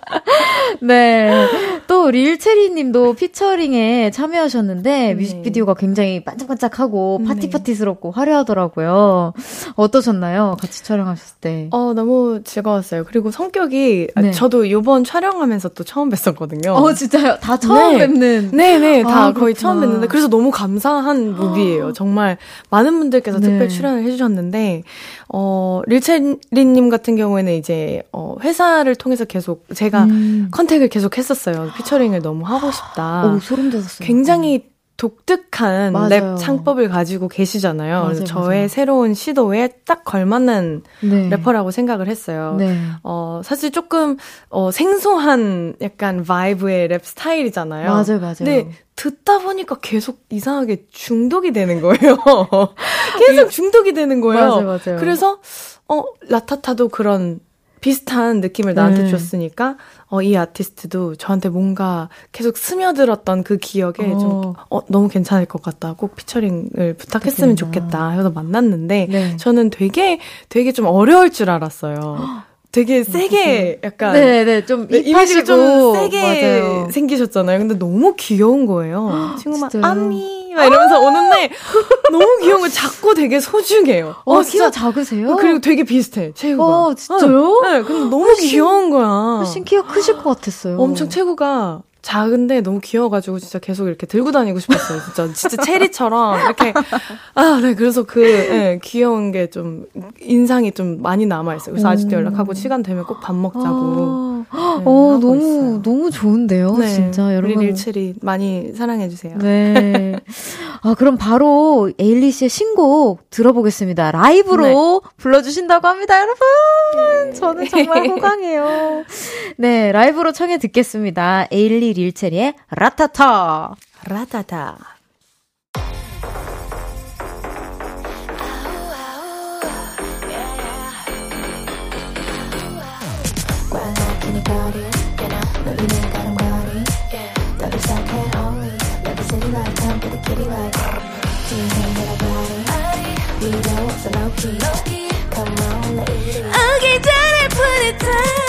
네. 또, 릴체리 님도 피처링에 참여하셨는데, 네. 뮤직비디오가 굉장히 반짝반짝하고, 네. 파티파티스럽고 화려하더라고요. 어떠셨나요? 같이 촬영하셨을 때. 어, 너무 즐거웠어요. 그리고 성격이, 네. 저도 요번 촬영하면서 또 처음 뵀었거든요. 어, 진짜요? 다 처음 네. 뵙는. 네네, 다 아, 거의 처음 뵀는데, 그래서 너무 감사한 뮤비예요. 정말 많은 분들께서 네. 특별 출연을 해주셨는데, 어, 릴체리님 같은 경우에는 이제, 어, 회사를 통해서 계속 제가 음. contact을 계속 했었어요. 피처링을 너무 하고 싶다. 오, 소름 돋았어요. 굉장히 독특한 맞아요. 랩 창법을 가지고 계시잖아요. 맞아요, 저의 맞아요. 새로운 시도에 딱 걸맞는 네. 래퍼라고 생각을 했어요. 네. 어, 사실 조금, 어, 생소한 약간 vibe의 랩 스타일이잖아요. 맞아요, 맞아요. 근데 듣다 보니까 계속 이상하게 중독이 되는 거예요. 계속 중독이 되는 거예요. 맞아요, 맞아요. 그래서, 어, 라타타도 그런 비슷한 느낌을 나한테 네. 줬으니까 어, 이 아티스트도 저한테 뭔가 계속 스며들었던 그 기억에 어. 좀 어, 너무 괜찮을 것 같다. 꼭 피처링을 부탁했으면 좋겠다. 해서 만났는데 네. 저는 되게 되게 좀 어려울 줄 알았어요. 되게 세게 약간 네네 네, 좀 네, 이미지가 좀 세게 맞아요. 생기셨잖아요. 근데 너무 귀여운 거예요. 친구만 언니 막 이러면서 오는데 너무 귀여운 거 작고 되게 소중해요. 어, 어 키가 작으세요? 어, 그리고 되게 비슷해 체구가. 어 진짜요? 네, 근데 너무 훨씬, 귀여운 거야. 훨씬 키가 크실 것 같았어요. 엄청 체구가 작은데 너무 귀여워가지고 진짜 계속 이렇게 들고 다니고 싶었어요. 진짜 진짜 체리처럼 이렇게 아 네 그래서 그 네, 귀여운 게 좀 인상이 좀 많이 남아 있어요. 그래서 아직도 연락하고 시간 되면 꼭 밥 먹자고. 아, 네, 어 너무 있어요. 너무 좋은데요, 네, 진짜 여러분. 우리 릴체리 많이 사랑해 주세요. 네. 아 그럼 바로 에일리 씨의 신곡 들어보겠습니다. 라이브로 네. 불러주신다고 합니다, 여러분. 네. 저는 정말 호강해요. 네 라이브로 청해 듣겠습니다. 에일리 릴체리의 라타타. 라타타. put it down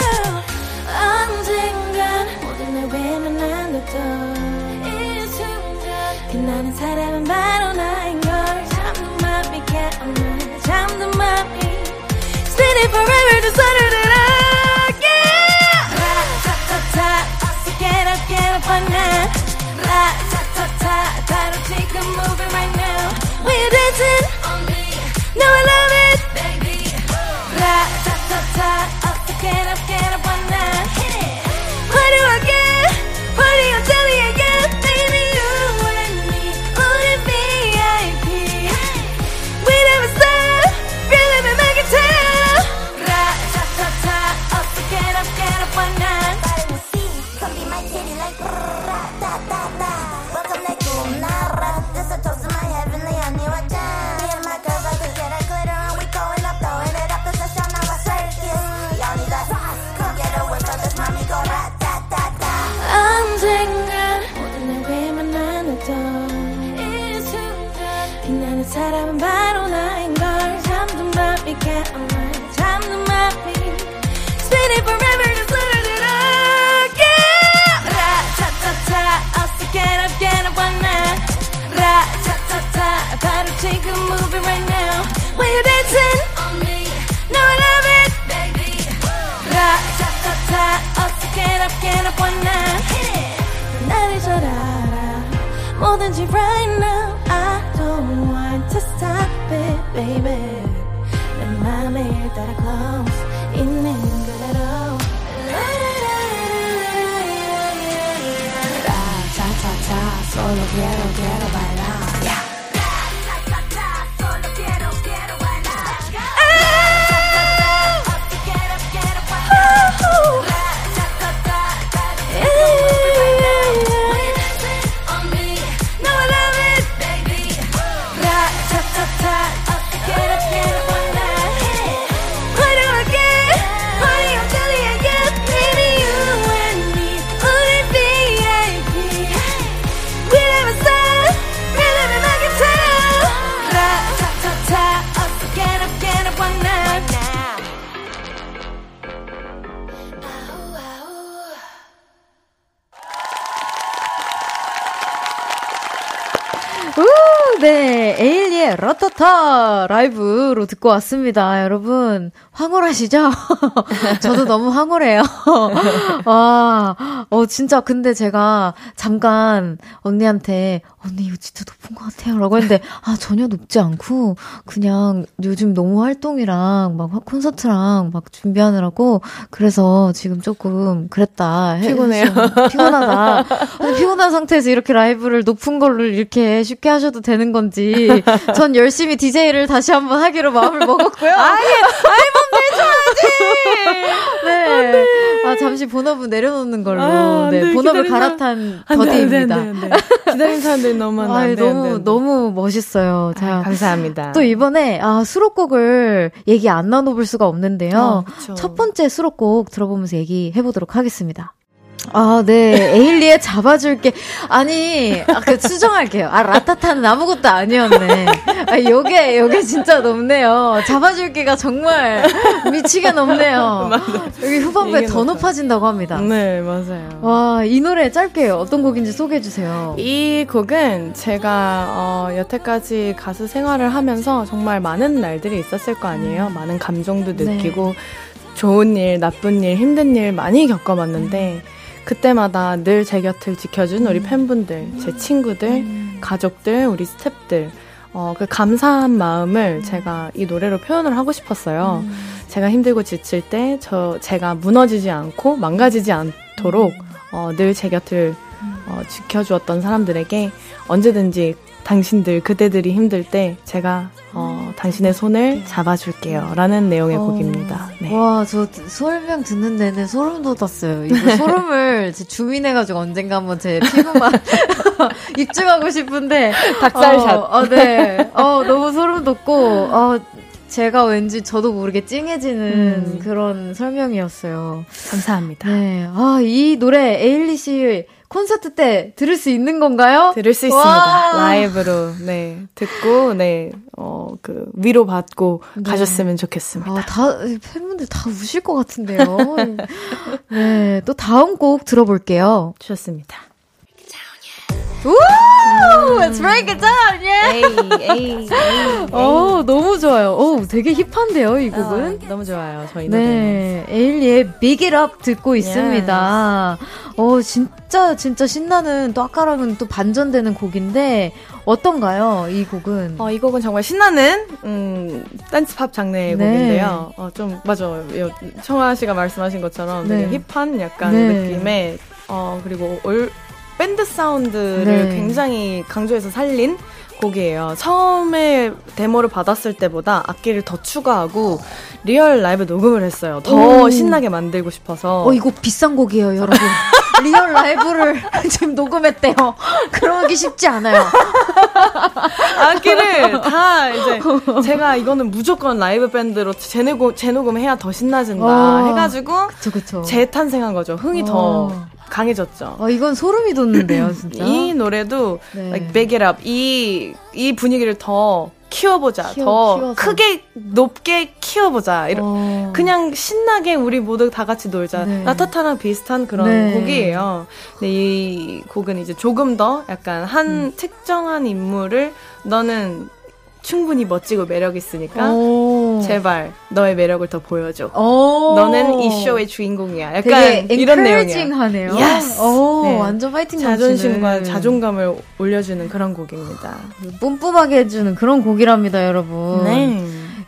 나눴던 이 순간 빛나는 사람은 바로 나인걸 잠든 맘이 깨어나 잠든 맘이 Stay forever 두 손을 들어 Yeah 라타타타 어서 get up get up on now 라타타타 바로 지금 move it right now When you're dancing 라차차차 solo quiero quiero 이 라이브로 듣고 왔습니다. 여러분 황홀하시죠? 저도 너무 황홀해요. 와, 어 진짜 근데 제가 잠깐 언니한테 언니 이거 진짜 높은 것 같아요 라고 했는데 아 전혀 높지 않고 그냥 요즘 너무 활동이랑 막 콘서트랑 막 준비하느라고 그래서 지금 조금 그랬다. 해- 피곤해요. 좀 피곤하다. 피곤한 상태에서 이렇게 라이브를 높은 거를 이렇게 쉽게 하셔도 되는 건지 전 열심히 DJ를 다시 한번 하기로 마음을 먹었고요. 아예 앨범 내줘야지. 네. 아 잠시 본업은 내려놓는 걸로. 아, 안 네. 돼. 본업을 갈아탄 더디입니다. 기다리는 사람들이 너무 많아. 아 너무. 너무 멋있어요. 자. 아, 감사합니다. 또 이번에 아 수록곡을 얘기 안 나눠볼 수가 없는데요. 어. 첫 번째 수록곡 들어보면서 얘기해 보도록 하겠습니다. 아, 네. 에일리의 잡아줄게. 아니, 아, 그 수정할게요. 아, 라타타는 아무것도 아니었네. 아, 요게, 요게 진짜 높네요. 잡아줄게가 정말 미치게 높네요. 여기 후반부에 더 높아요. 높아진다고 합니다. 네, 맞아요. 와, 이 노래 짧게 어떤 곡인지 소개해주세요. 이 곡은 제가 어, 여태까지 가수 생활을 하면서 정말 많은 날들이 있었을 거 아니에요. 많은 감정도 네. 느끼고 좋은 일, 나쁜 일, 힘든 일 많이 겪어봤는데 그때마다 늘 제 곁을 지켜준 우리 팬분들, 제 친구들, 가족들, 우리 스탭들. 어, 그 감사한 마음을 제가 이 노래로 표현을 하고 싶었어요. 제가 힘들고 지칠 때 저 제가 무너지지 않고 망가지지 않도록 어, 늘 제 곁을 어, 지켜주었던 사람들에게 언제든지 당신들 그대들이 힘들 때 제가 어, 당신의 손을 잡아줄게요 라는 내용의 어. 곡입니다. 네. 와, 저 설명 듣는 내내 소름 돋았어요. 이거 소름을 제 주민해가지고 언젠가 한번 제 피부만 입증하고 싶은데. 닭살샷. 어, 어, 네. 어, 너무 소름 돋고, 어, 제가 왠지 저도 모르게 찡해지는 음. 그런 설명이었어요. 감사합니다. 네. 아, 이 노래 에일리 씨 콘서트 때 들을 수 있는 건가요? 들을 수 와. 있습니다. 라이브로 네 듣고 네어그 위로 받고 가셨으면 좋겠습니다. 아, 다, 팬분들 다 우실 것 같은데요. 네. 또 다음 곡 들어볼게요. 좋습니다. 우! Let's break it down, yeah! 어, 너무 좋아요. 어, 되게 힙한데요, 이 곡은? 아, 너무 좋아요. 저희. 네, 에일리의 Big It Up 듣고 있습니다. 어, 진짜, 진짜 신나는, 또 아까랑은 또 반전되는 곡인데, 어떤가요, 이 곡은? 어, 이 곡은 정말 신나는, 음, 댄스 팝 장르의 네. 곡인데요. 어, 좀, 맞아요. 요- 청하 씨가 말씀하신 것처럼 네. 되게 hip한 약간 네. 느낌의, 어, 그리고 올, 밴드 사운드를 네. 굉장히 강조해서 살린 곡이에요. 처음에 데모를 받았을 때보다 악기를 더 추가하고 real 라이브 녹음을 했어요. 더 오. 신나게 만들고 싶어서. 어, 이거 비싼 곡이에요, 여러분. real 라이브를 지금 녹음했대요. 그러기 쉽지 않아요. 악기를 다 이제 제가 이거는 무조건 라이브 밴드로 재녹음, 재녹음해야 더 신나진다 어. 해가지고 그쵸, 그쵸. 재탄생한 거죠. 흥이 어. 더 강해졌죠. 어, 이건 소름이 돋는데요, 진짜. 이 노래도 네. like big it up 이, 이 분위기를 더 키워보자. 키워- 더 키워서. 크게 높게 키워보자. 이런 어. 그냥 신나게 우리 모두 다 같이 놀자. 네. 라타타랑 비슷한 그런 네. 곡이에요. 근데 이 곡은 이제 조금 더 약간 한 음. 특정한 인물을 너는 충분히 멋지고 매력 있으니까 오. 제발 너의 매력을 더 보여줘. 오. 너는 이 쇼의 주인공이야. 약간 이런 내용이야. encouraging하네요. Yes. 오, 네. 완전 파이팅 자존심과 넘치는. 자존감을 올려주는 그런 곡입니다. 뿜뿜하게 해주는 그런 곡이랍니다, 여러분. 네.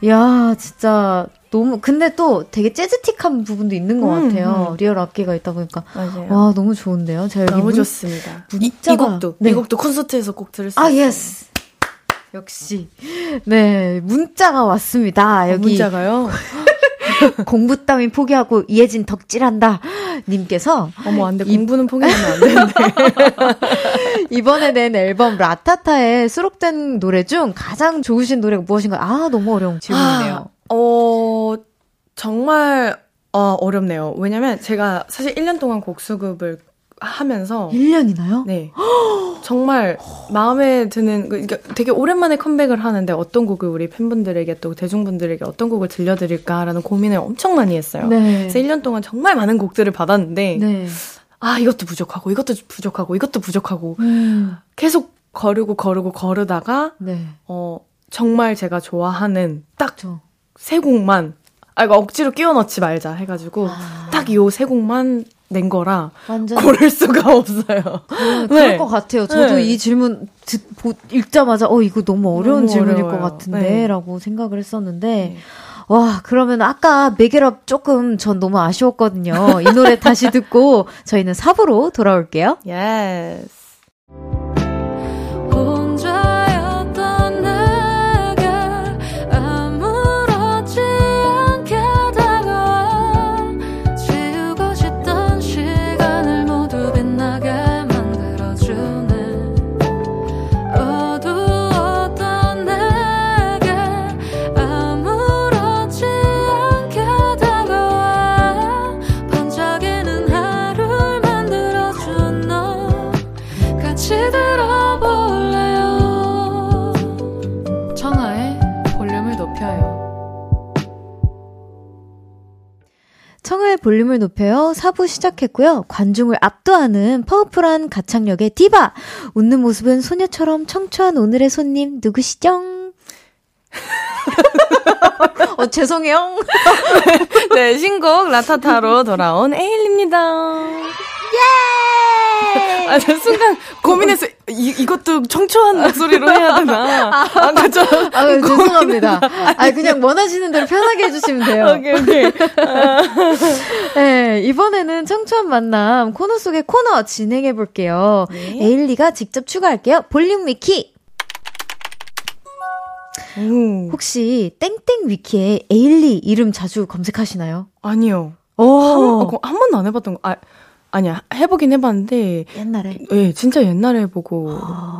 야, 진짜 너무 근데 또 되게 재즈틱한 부분도 있는 것 음, 같아요. 음. real 악기가 있다 보니까 맞아요. 와 너무 좋은데요. 제가 너무 문- 좋습니다. 이, 이 문자가- 곡도 네. 이 곡도 콘서트에서 꼭 들을 수 아 있어요. Yes. 역시 네 문자가 왔습니다. 여기 문자가요. 공부 따윈 포기하고 이혜진 덕질한다 님께서 어머 안돼 이- 공부는 포기하면 안 되는데. 이번에 낸 앨범 라타타에 수록된 노래 중 가장 좋으신 노래가 무엇인가? 아 너무 어려운 질문이네요. 어 정말 어, 어렵네요. 왜냐면 제가 사실 1년 동안 곡 수급을 하면서 1년이나요? 네. 정말 마음에 드는, 그, 그러니까 되게 오랜만에 컴백을 하는데 어떤 곡을 우리 팬분들에게 또 대중분들에게 어떤 곡을 들려드릴까라는 고민을 엄청 많이 했어요. 네. 그래서 1년 동안 정말 많은 곡들을 받았는데, 네. 아, 이것도 부족하고, 이것도 부족하고, 이것도 부족하고, 음. 계속 거르고 거르고 거르다가, 네. 어, 정말 제가 좋아하는 딱. 세 곡만 아 이거 억지로 끼워 넣지 말자 해가지고 딱요세 곡만 낸 거라 완전 고를 수가 없어요. 그럴 네. 것 같아요. 저도 네. 이 질문 듣, 보, 읽자마자 어 이거 너무 어려운 너무 질문일 어려워요. 것 같은데 네. 라고 생각을 했었는데 와 그러면 아까 메게럽 조금 전 너무 아쉬웠거든요. 이 노래 다시 듣고 저희는 4부로 돌아올게요. 예 볼륨을 높여요. 4부 시작했고요. 관중을 압도하는 파워풀한 가창력의 디바. 웃는 모습은 소녀처럼 청초한 오늘의 손님 누구시죠? 어, 죄송해요. 네, 신곡 라타타로 돌아온 에일입니다. 예! 아, 저 순간 고민했어요. 이, 이것도 청초한 목소리로 해야 되나? 아까 저. 아, 죄송합니다. 아, 그냥 원하시는 대로 편하게 해주시면 돼요. 오케이, 오케이. 네, 이번에는 청초한 만남 코너 속의 코너 진행해 볼게요. 에일리가 직접 추가할게요. 볼륨 위키. 오, 혹시 땡땡 위키에 에일리 이름 자주 검색하시나요? 아니요. 오, 한, 번- 한 번도 안 해봤던 거. 아, 아니야. 해보긴 해봤는데, 옛날에 예, 진짜 옛날에 해보고,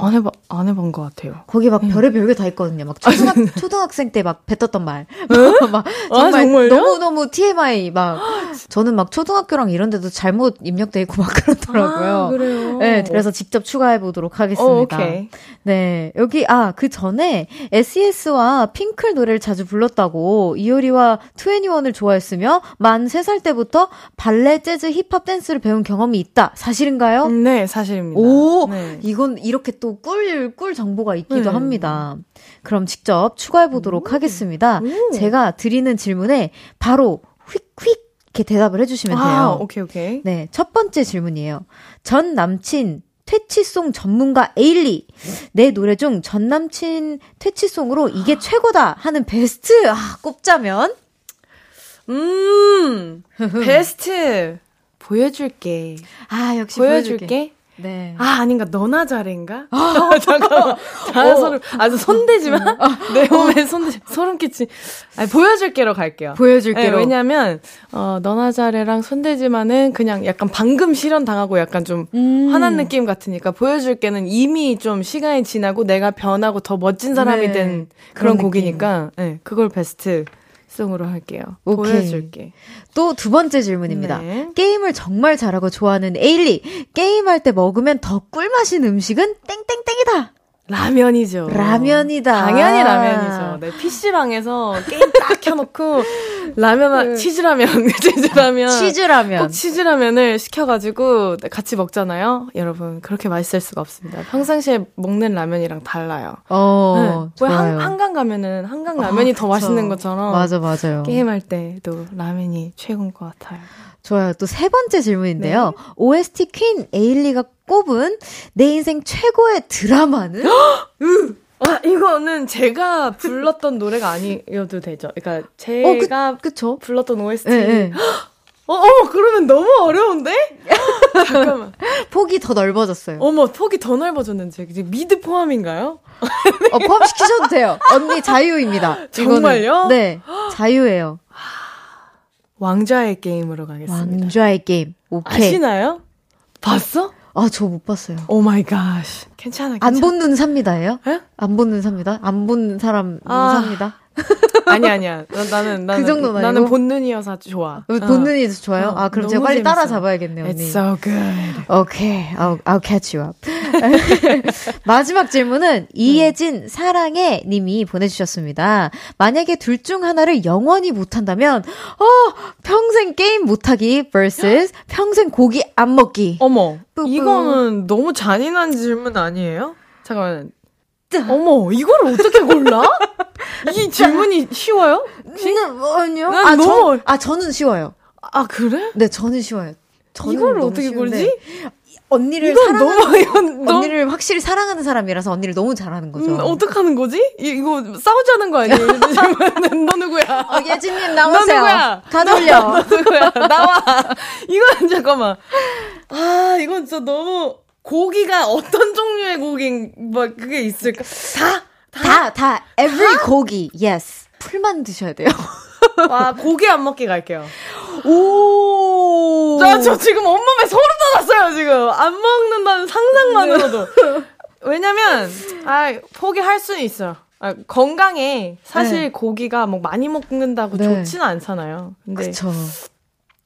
안 해봐, 안 해본 것 같아요. 거기 막 별의 별 게 다 있거든요. 막 초등학, 초등학생 때 막 뱉었던 말. 막 아, 정말 정말요? 너무 너무 TMI 막 저는 막 초등학교랑 이런 데도 잘못 입력돼 있고 막 그렇더라고요. 아, 그래요? 네, 그래서 직접 추가해 보도록 하겠습니다. 어, 오케이. 네, 여기 아 그 전에 SES와 핑클 노래를 자주 불렀다고 이효리와 2NE1을 좋아했으며 만 3살 때부터 발레, 재즈, 힙합 댄스를 배운 경험이 있다. 사실인가요? 음, 네, 사실입니다. 오, 네. 이건 이렇게 또 꿀, 꿀 정보가 있기도 네. 합니다. 그럼 직접 추가해 보도록 하겠습니다. 오. 제가 드리는 질문에 바로 휙휙 이렇게 대답을 해주시면 돼요. 아, 오케이, 오케이. 네, 첫 번째 질문이에요. 전 남친 퇴치송 전문가 에일리. 내 노래 중 전 남친 퇴치송으로 이게 최고다 하는 베스트 아, 꼽자면 음, 베스트. 보여줄게. 아 역시 보여줄게. 네. 아, 아닌가. 너나 잘해인가? 잠깐만. 다 소름. 아주 손대지 마. 내 몸에 손대, 소름 끼치. 아니, 보여줄게로 갈게요. 보여줄게로. 네, 왜냐면, 어, 너나 잘해랑 손대지만은 그냥 약간 방금 실현 당하고 약간 좀 음. 화난 느낌 같으니까 보여줄게는 이미 좀 시간이 지나고 내가 변하고 더 멋진 사람이 네. 된 그런 그런 곡이니까, 네, 그걸 베스트 송으로 할게요. 오케이. 보여줄게. 또 두 번째 질문입니다. 네. 게임을 정말 잘하고 좋아하는 에일리. 게임할 때 먹으면 더 꿀맛인 음식은 땡땡땡이다. 라면이죠. 라면이다. 당연히 라면이죠. 네, PC방에서 게임 딱 켜놓고, 라면, 치즈라면, 치즈라면. 네. 치즈라면. 꼭 치즈라면을 시켜가지고 같이 먹잖아요. 여러분, 그렇게 맛있을 수가 없습니다. 평상시에 먹는 라면이랑 달라요. 어, 네. 왜 한, 좋아요. 한강 가면은 한강 라면이 아, 더. 맛있는 것처럼. 맞아, 맞아요. 게임할 때도 라면이 최고인 것 같아요. 좋아요. 또 세 번째 질문인데요. 네. OST 퀸 에일리가 꼽은 내 인생 최고의 드라마는? 아, 이거는 제가 불렀던 노래가 아니어도 되죠. 그러니까 제가 어, 그, 그쵸? 불렀던 OST. 예, 예. 어, 어머, 그러면 너무 어려운데? 잠깐만. 폭이 더 넓어졌어요. 어머, 폭이 더 넓어졌는지. 이제 미드 포함인가요? 어, 포함시키셔도 돼요. 언니 자유입니다. 이거는. 정말요? 네. 자유예요. 왕좌의 게임으로 가겠습니다. 왕좌의 게임. 오케이. 아시나요? 봤어? 아, 저 못 봤어요. Oh my god. 괜찮아, 괜찮아. 안 본 눈 삽니다예요? 에? 안 본 눈 삽니다. 안 본 사람 눈 아. 삽니다. 아니, 아니야. 나, 나는, 나는. 정도는 나는 아니고? 본눈이어서 좋아. 어, 더 좋아요? 어, 아, 그럼 제가 빨리. 따라 잡아야겠네요, 언니. It's so good. 오케이. I'll, I'll catch you up. 마지막 질문은 이예진 사랑해 님이 보내주셨습니다. 만약에 둘 중 하나를 영원히 못한다면, 어, 평생 게임 못하기 vs 평생 고기 안 먹기. 어머, 뿌뿌. 이거는 너무 잔인한 질문 아니에요? 잠깐만. 어머, 이걸 어떻게 골라? 이 질문이 쉬워요? 음, 아니요. 난 아, 너무- 저, 아, 저는 쉬워요. 아, 그래? 네, 저는 쉬워요. 저는 이걸 어떻게 고르지? 언니를 사랑하는 너무. 언니를 확실히 사랑하는 사람이라서 언니를 너무 잘하는 거죠. 음, 어떡하는 거지? 이, 이거 싸우자는 거 아니에요? 너 누구야? 어, 예진님 너 누구야? 가돌려. 너 누구야? 나와. 이건 잠깐만. 아, 이건 진짜 너무 고기가 어떤 종류의 고기 뭐 그게 있을까? 다. 다, 다, every 고기, yes. 풀만 드셔야 돼요. 와, 고기 안 먹기 갈게요. 오! 저, 저 지금 온몸에 소름 돋았어요, 지금. 안 먹는다는 상상만으로도. 왜냐면, 아, 포기할 수는 있어요. 아, 건강에 사실 네. 고기가 뭐 많이 먹는다고 네. 좋지는 않잖아요. 근데 그쵸.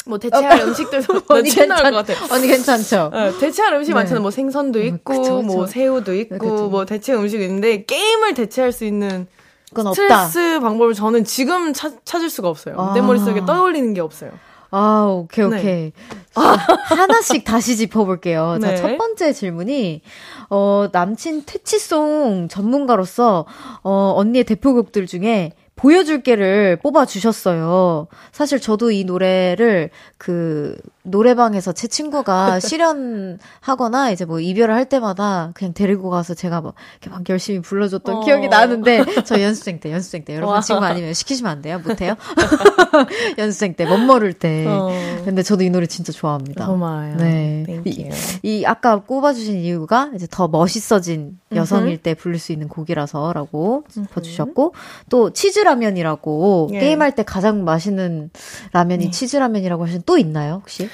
뭐 대체할 음식들도 언니 괜찮, 것 같아요. 언니 괜찮죠? 네, 대체할 음식 네. 많잖아요. 뭐 생선도 음, 있고, 그쵸, 그쵸. 뭐 새우도 있고, 네, 그쵸. 뭐 대체 음식이 있는데 게임을 대체할 수 있는 그건 없다. 스트레스 방법을 저는 지금 찾, 찾을 수가 없어요. 아. 내 머릿속에 떠올리는 게 없어요. 아, 오케이, 네. 오케이. 하나씩 다시 짚어볼게요. 자, 네. 첫 번째 질문이, 어, 남친 퇴치송 전문가로서, 어, 언니의 대표곡들 중에 보여줄게를 뽑아주셨어요. 사실 저도 이 노래를 그 노래방에서 제 친구가 실연하거나 이제 뭐 이별을 할 때마다 그냥 데리고 가서 제가 막 이렇게 막 열심히 불러줬던 어. 기억이 나는데 저 연습생 때, 연습생 때. 여러분 와. 친구 아니면 시키시면 안 돼요? 못해요? 연습생 때, 멋모를 때. 어. 근데 저도 이 노래 진짜 좋아합니다. 고마워요. 네. 이. 이 아까 꼽아주신 이유가 이제 더 멋있어진 여성일 때 부를 수 있는 곡이라서라고 짚어주셨고 또 치즈 라면이라고 예. 게임할 때 가장 맛있는 라면이 네. 치즈 라면이라고 하신 또 있나요 혹시?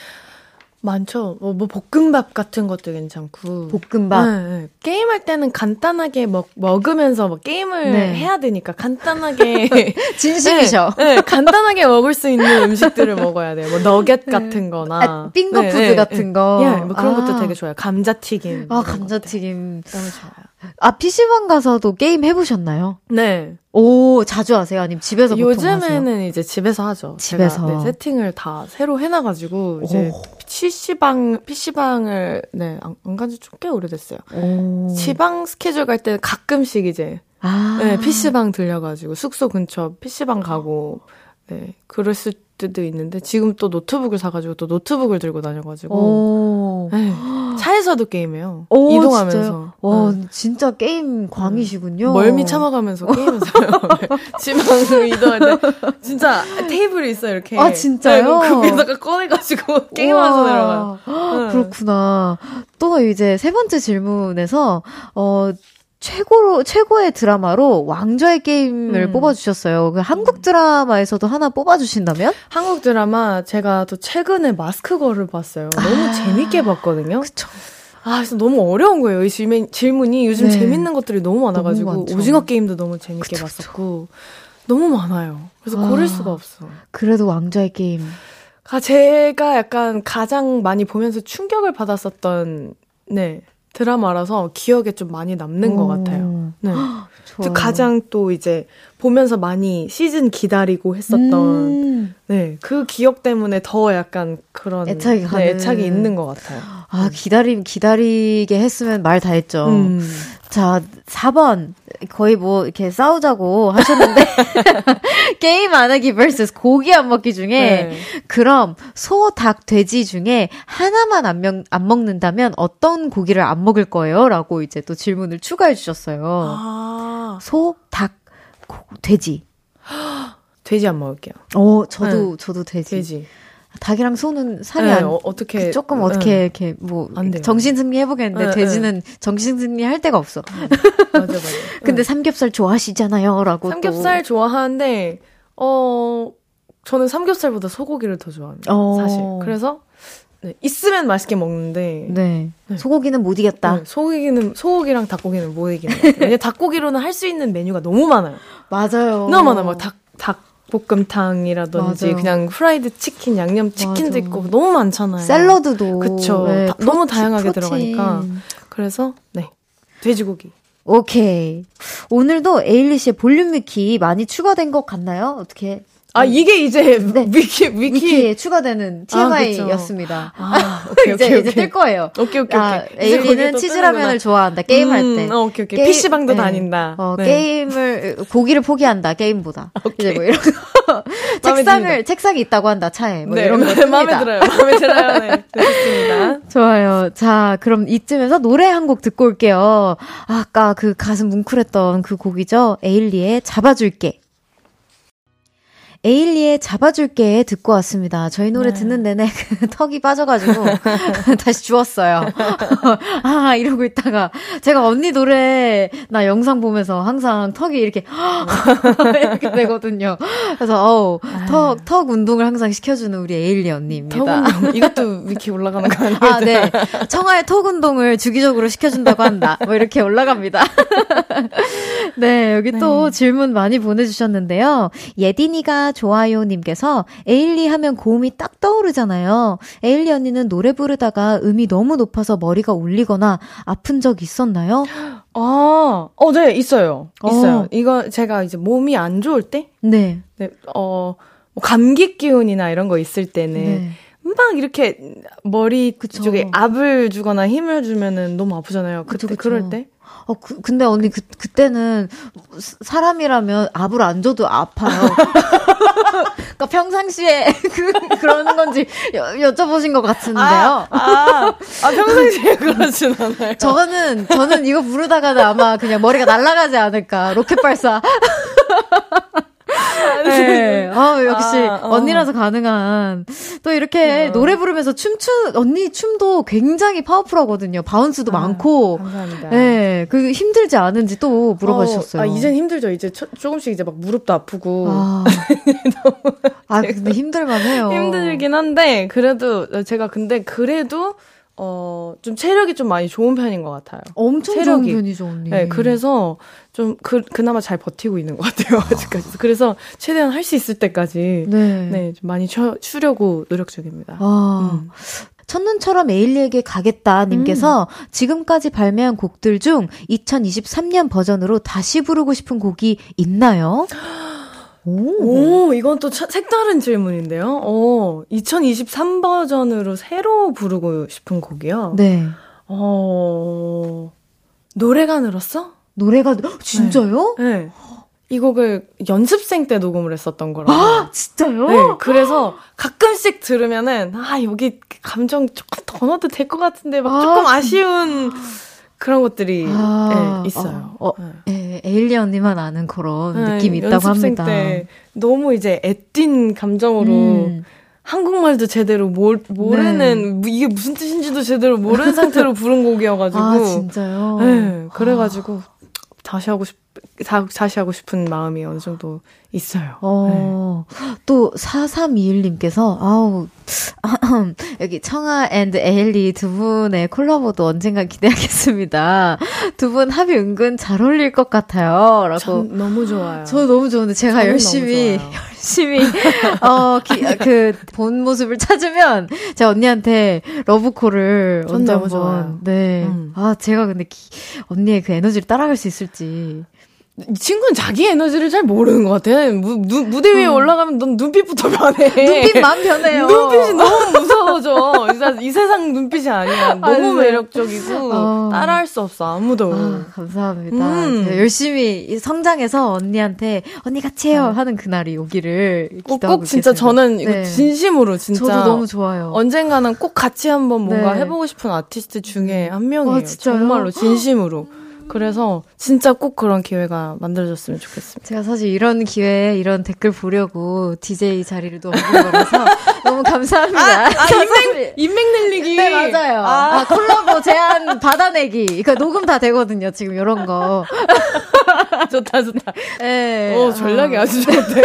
많죠. 뭐, 뭐 볶음밥 같은 것도 괜찮고. 볶음밥. 네, 네. 게임 할 때는 간단하게 먹, 먹으면서 뭐 게임을 네. 해야 되니까 간단하게. 진심이셔. 네, 네, 간단하게 먹을 수 있는 음식들을 먹어야 돼요. 뭐 너겟 같은 거나. 아, finger food 네, 네, 같은 네. 거. 예, 뭐 그런 것도 아. 되게 좋아요. 감자튀김. 아. 감자튀김. 너무 좋아요. 아 PC방 가서도 게임 해보셨나요? 네. 오 자주 하세요? 아니면 집에서 보통 하세요? 요즘에는 이제 집에서 하죠. 집에서. 네, 세팅을 다 새로 해놔가지고 이제 오. PC방 PC방을 네 안 간지 좀 꽤 오래됐어요. 오. 지방 스케줄 갈 때는 가끔씩 이제 아. 네, PC방 들려가지고 숙소 근처 PC방 가고 네 그랬을 때도 있는데 지금 또 노트북을 사가지고 또 노트북을 들고 다녀가지고 오. 네, 차에서도 게임해요. 오, 이동하면서 진짜요? 와, 네. 진짜 게임 광이시군요. 멀미 참아가면서 게임해서요. 네. 지방 이동할 때 진짜 테이블이 있어요 이렇게. 아, 진짜요? 네, 그 위에다가 꺼내가지고 게임하면서. 내려가요. 네. 그렇구나. 또 이제 세 번째 질문에서, 어, 최고로, 최고의 드라마로 왕좌의 게임을 음. 뽑아주셨어요. 그 한국 드라마에서도 하나 뽑아주신다면? 한국 드라마 제가 또 최근에 마스크걸을 봤어요. 너무 아. 재밌게 봤거든요. 그쵸. 아, 그래서 너무 어려운 거예요. 이 질문, 질문이 요즘 네. 재밌는 것들이 너무 많아가지고 너무. 오징어 게임도 너무 재밌게 그쵸, 그쵸. 봤었고 너무 많아요. 그래서 아. 고를 수가 없어. 그래도 왕좌의 게임. 아, 제가 약간 가장 많이 보면서 충격을 받았었던 네 드라마라서 기억에 좀 많이 남는 것 오. 같아요. 네. 좋아요. 가장 또 이제 보면서 많이 시즌 기다리고 했었던 음. 네, 그 기억 때문에 더 약간 그런 애착이. 네, 애착이 있는 것 같아요. 아, 기다리, 기다리게 했으면 말 다 했죠. 음. 자, 4번. 거의 뭐, 이렇게 싸우자고 하셨는데, 게임 안 하기 vs 고기 안 먹기 중에, 네. 그럼, 소, 닭, 돼지 중에 하나만 안, 명, 안 먹는다면 어떤 고기를 안 먹을 거예요? 라고 이제 또 질문을 추가해 주셨어요. 아, 소, 닭, 고, 돼지. 돼지 안 먹을게요. 어, 저도, 저도 돼지. 돼지. 닭이랑 소는 살이 네, 안, 어, 어떻게 조금 네. 어떻게 이렇게 뭐. 정신 승리 해보겠는데 네, 돼지는 정신 승리 할 데가 없어. 맞아 맞아. 근데 삼겹살 좋아하시잖아요,라고. 삼겹살 좋아하는데 어 저는 삼겹살보다 소고기를 더 좋아합니다. 어. 사실. 그래서 네, 있으면 맛있게 먹는데 또, 네. 네. 소고기는 못 이겼다. 네, 소고기는 소고기랑 닭고기는 못 이기는 것 같아요. 왜냐 닭고기로는 할 수 있는 메뉴가 너무 많아요. 맞아요. 너무 많아요. 막닭닭 볶음탕이라든지 맞아요. 그냥 프라이드 치킨, 양념 치킨도 맞아. 있고 너무 많잖아요. 샐러드도 그쵸. 네, 다- 너무 protein, 다양하게 protein. 들어가니까. 그래서 네 돼지고기. 오케이. 오늘도 에일리 씨의 볼륨 위키 많이 추가된 것 같나요? 어떻게? 아, 이게 이제 위키, 위키. 위키 에 추가되는 아, TMI였습니다. 아, 오케이, 이제 오케이, 이제 오케이. 뜰 거예요. 오케이, 오케이, 아, 오케이. 에일리는 또 치즈라면을. 좋아한다. 게임할 음, 때. 어, 오케이, 오케이. PC방도 다닌다. 어, 네. 게임을 고기를 포기한다. 게임보다. 이제 뭐 이런 거. 마음에 책상을. 책상이 있다고 한다. 차에. 뭐 네, 이런 거 마음에 뜹니다. 들어요. 마음에 들어요. 네, 좋습니다. 좋아요. 자, 그럼 이쯤에서 노래 한 곡 듣고 올게요. 아까 그 가슴 뭉클했던 그 곡이죠. 에일리의 잡아줄게. 에일리의 잡아줄게 듣고 왔습니다. 저희 노래 듣는 내내 그 턱이 빠져가지고 다시 주웠어요. 아, 이러고 있다가 제가 언니 노래 나 영상 보면서 항상 턱이 이렇게 이렇게 되거든요. 그래서 어우, 턱, 턱 운동을 항상 시켜주는 우리 에일리 언니입니다. 이것도 위키 올라가는 거 아니에요? 아, 네. 청아의 턱 운동을 주기적으로 시켜준다고 한다. 뭐 이렇게 올라갑니다. 네, 여기 또 질문 많이 보내주셨는데요. 예딘이가 좋아요님께서 에일리 하면 고음이 딱 떠오르잖아요. 에일리 언니는 노래 부르다가 음이 너무 높아서 머리가 울리거나 아픈 적 있었나요? 아, 어, 네, 있어요. 있어요. 어. 이거 제가 이제 몸이 안 좋을 때, 네. 네, 어, 뭐 감기 기운이나 이런 거 있을 때는 네. 막 이렇게 머리 그쵸. 쪽에 압을 주거나 힘을 주면은 너무 아프잖아요. 그때 그쵸, 그쵸. 그럴 때. 어, 그, 근데 언니, 그, 그때는 사- 사람이라면 압을 안 줘도 아파요. 그러니까 평상시에 그, 그러는 건지 여, 여쭤보신 것 같은데요. 아, 아, 아, 평상시에 그러진 않아요. 저는, 저는 이거 부르다가는 아마 그냥 머리가 날아가지 않을까. 로켓 발사. 네. 아, 역시 아, 어. 언니라서 가능한. 또 이렇게 노래 부르면서 춤추, 언니 춤도 굉장히 파워풀하거든요. 바운스도 많고. 감사합니다. 네. 그 힘들지 않은지 또 물어봐 어, 주셨어요. 아, 이젠 힘들죠. 이제 초- 조금씩 이제 막 무릎도 아프고. 아, 아 근데 힘들만 해요. 힘들긴 한데, 그래도, 제가 근데 그래도, 어, 좀 체력이 좀 많이 좋은 편인 것 같아요. 엄청 체력이. 좋은 편이죠, 언니. 네, 그래서 좀, 그, 그나마 잘 버티고 있는 것 같아요, 아직까지. 그래서 최대한 할 수 있을 때까지, 네. 네, 좀 많이 쉬, 쉬려고 노력 중입니다. 아. 음. 첫눈처럼 에일리에게 가겠다 님께서 지금까지 발매한 곡들 중 2023년 버전으로 다시 부르고 싶은 곡이 있나요? 오. 오, 이건 또 차- 색다른 질문인데요. 어, 2023 버전으로 새로 부르고 싶은 곡이요. 네. 어, 노래가 늘었어? 노래가 헉, 진짜요? 네. 이 곡을 연습생 때 녹음을 했었던 거라서. 아, 진짜요? 네, 그래서 가끔씩 들으면은, 아, 여기 감정 조금 더 넣어도 될 것 같은데, 막 아, 조금 아쉬운 그런 것들이 아, 네, 있어요. 어, 어, 네. 예, 에일리 언니만 아는 그런 네, 느낌이 있다고 연습생 합니다. 때 너무 이제 애띤 감정으로 음. 한국말도 제대로 모, 모르는 뭐 이게 무슨 뜻인지도 제대로 모르는 상태로 부른 곡이어가지고 아, 진짜요? 네, 그래가지고 다시 하고 싶 다, 다시 하고 싶은 마음이 어느 정도 있어요. 어, 또, 4321님께서, 아우, 여기 청하 and 에일리 두 분의 콜라보도 언젠간 기대하겠습니다. 두 분 합이 은근 잘 어울릴 것 같아요. 라고. 전 너무 좋아요. 저 너무 좋은데 제가 열심히. 열심히, 어, 기, 그, 본 모습을 찾으면, 제가 언니한테 러브콜을 전 언제 한번. 네. 음. 아, 제가 근데 기, 언니의 그 에너지를 따라갈 수 있을지. 이 친구는 자기 에너지를 잘 모르는 것 같아. 무, 누, 무대 위에 올라가면 넌 눈빛부터 변해. 눈빛만 변해요. 눈빛이 너무 무서워져. 이, 사- 이 세상 눈빛이 아니야. 너무 아, 네. 매력적이고 어. 따라할 수 없어 아무도. 아, 감사합니다. 음. 열심히 성장해서 언니한테 언니 같이 해요 하는 그날이 오기를 꼭, 기도하고 꼭 진짜. 저는 이거 네. 진심으로 진짜 저도 너무 좋아요. 언젠가는 꼭 같이 한번 뭔가 네. 해보고 싶은 아티스트 중에 한 명이에요. 아? 정말로 진심으로. 그래서 진짜 꼭 그런 기회가 만들어졌으면 좋겠습니다. 제가 사실 이런 기회에 이런 댓글 보려고 DJ 자리를 놓은 거라서 너무 감사합니다. 아, 사실- 인맥 늘리기. 네, 맞아요. 아, 콜라보 제안 받아내기. 그러니까 녹음 다 되거든요, 지금 이런 거. 좋다 좋다. 네. 오 전략이 아. 아주 좋은데.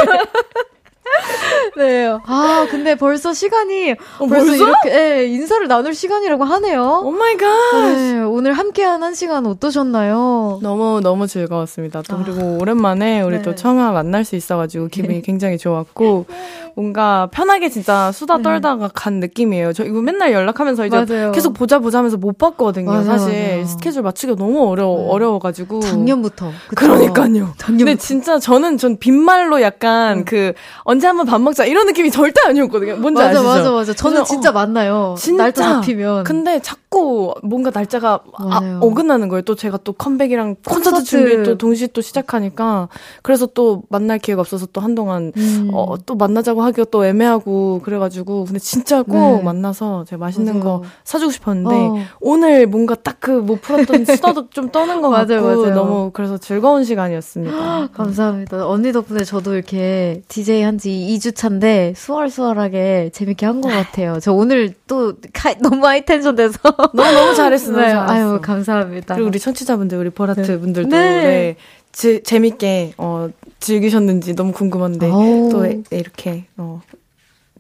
네. 아, 근데 벌써 시간이 벌써, 벌써? 이렇게 예, 인사를 나눌 시간이라고 하네요. Oh my god. 네, 오늘 함께한 한 시간 어떠셨나요? 너무 너무 즐거웠습니다. 또 그리고 오랜만에 우리 네. 또 청하 만날 수 있어가지고 기분이 굉장히 좋았고 뭔가 편하게 진짜 수다 떨다가 간 느낌이에요. 저 이거 맨날 연락하면서 이제 맞아요. 계속 보자 보자 하면서 못 봤거든요. 맞아요, 사실 맞아요. 스케줄 맞추기가 너무 어려워 네. 어려워가지고 작년부터. 그쵸? 그러니까요. 작년부터. 근데 진짜 저는 전 빈말로 약간 그 언제 한번 밥 먹자 이런 느낌이 절대 아니었거든요. 뭔지 맞아, 아시죠? 맞아, 맞아. 저는 그래서, 진짜 어, 만나요. 진짜. 날짜 잡히면. 근데 자꾸 뭔가 날짜가 아, 맞아요. 어긋나는 거예요. 또 제가 또 컴백이랑 콘서트, 콘서트. 준비 또 동시에 또 시작하니까 그래서 또 만날 기회가 없어서 또 한동안 음. 어, 또 만나자고 하기가 또 애매하고 그래가지고 근데 진짜 꼭 네. 만나서 제가 맛있는 맞아요. 거 사주고 싶었는데 어. 오늘 뭔가 딱 그 못 풀었던 수다도 좀 떠는 것 맞아요, 같고 맞아요. 너무 그래서 즐거운 시간이었습니다. 감사합니다. 언니 덕분에 저도 이렇게 DJ 한 지 2주 차인데 수월수월하게 재밌게 한 것 같아요. 저 오늘 또 가- 너무 하이텐션 돼서. 너무 너무 잘했어. 너무 네, 잘했어. 아유, 감사합니다. 그리고 우리 청취자분들, 우리 보라트 네. 분들도 네. 네. 제, 재밌게 어, 즐기셨는지 너무 궁금한데 어우. 또 에- 이렇게 어,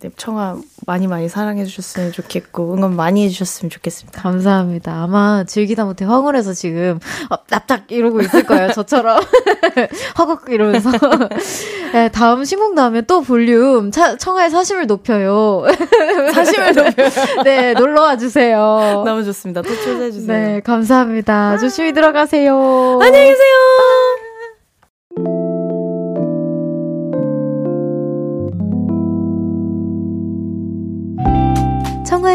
네, 청아 많이 많이 사랑해 주셨으면 좋겠고 응원 많이 해주셨으면 좋겠습니다. 감사합니다. 아마 즐기다 못해 황홀해서 지금 어, 납작 이러고 있을 거예요. 저처럼 허걱 이러면서. 네, 다음 신곡 나오면 또 볼륨 차, 청하의 사심을 높여요. 사심을 높여요. 네, 놀러 와 주세요. 너무 좋습니다. 또 초대해 주세요. 네, 감사합니다. 조심히 들어가세요. 안녕히 계세요.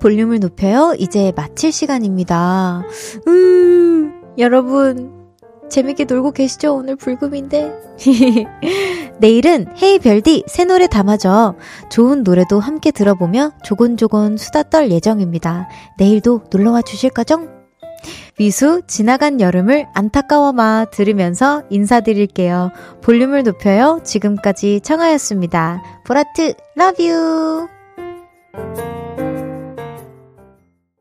볼륨을 높여요. 이제 마칠 시간입니다. 음, 여러분, 재밌게 놀고 계시죠? 오늘 불금인데. 내일은 Hey 별디 새 노래 담아줘. 좋은 노래도 함께 들어보며 조곤조곤 수다 떨 예정입니다. 내일도 놀러와 주실 거죠? 미수 지나간 여름을 안타까워 마 들으면서 인사드릴게요. 볼륨을 높여요. 지금까지 청하였습니다. 보라트 love you.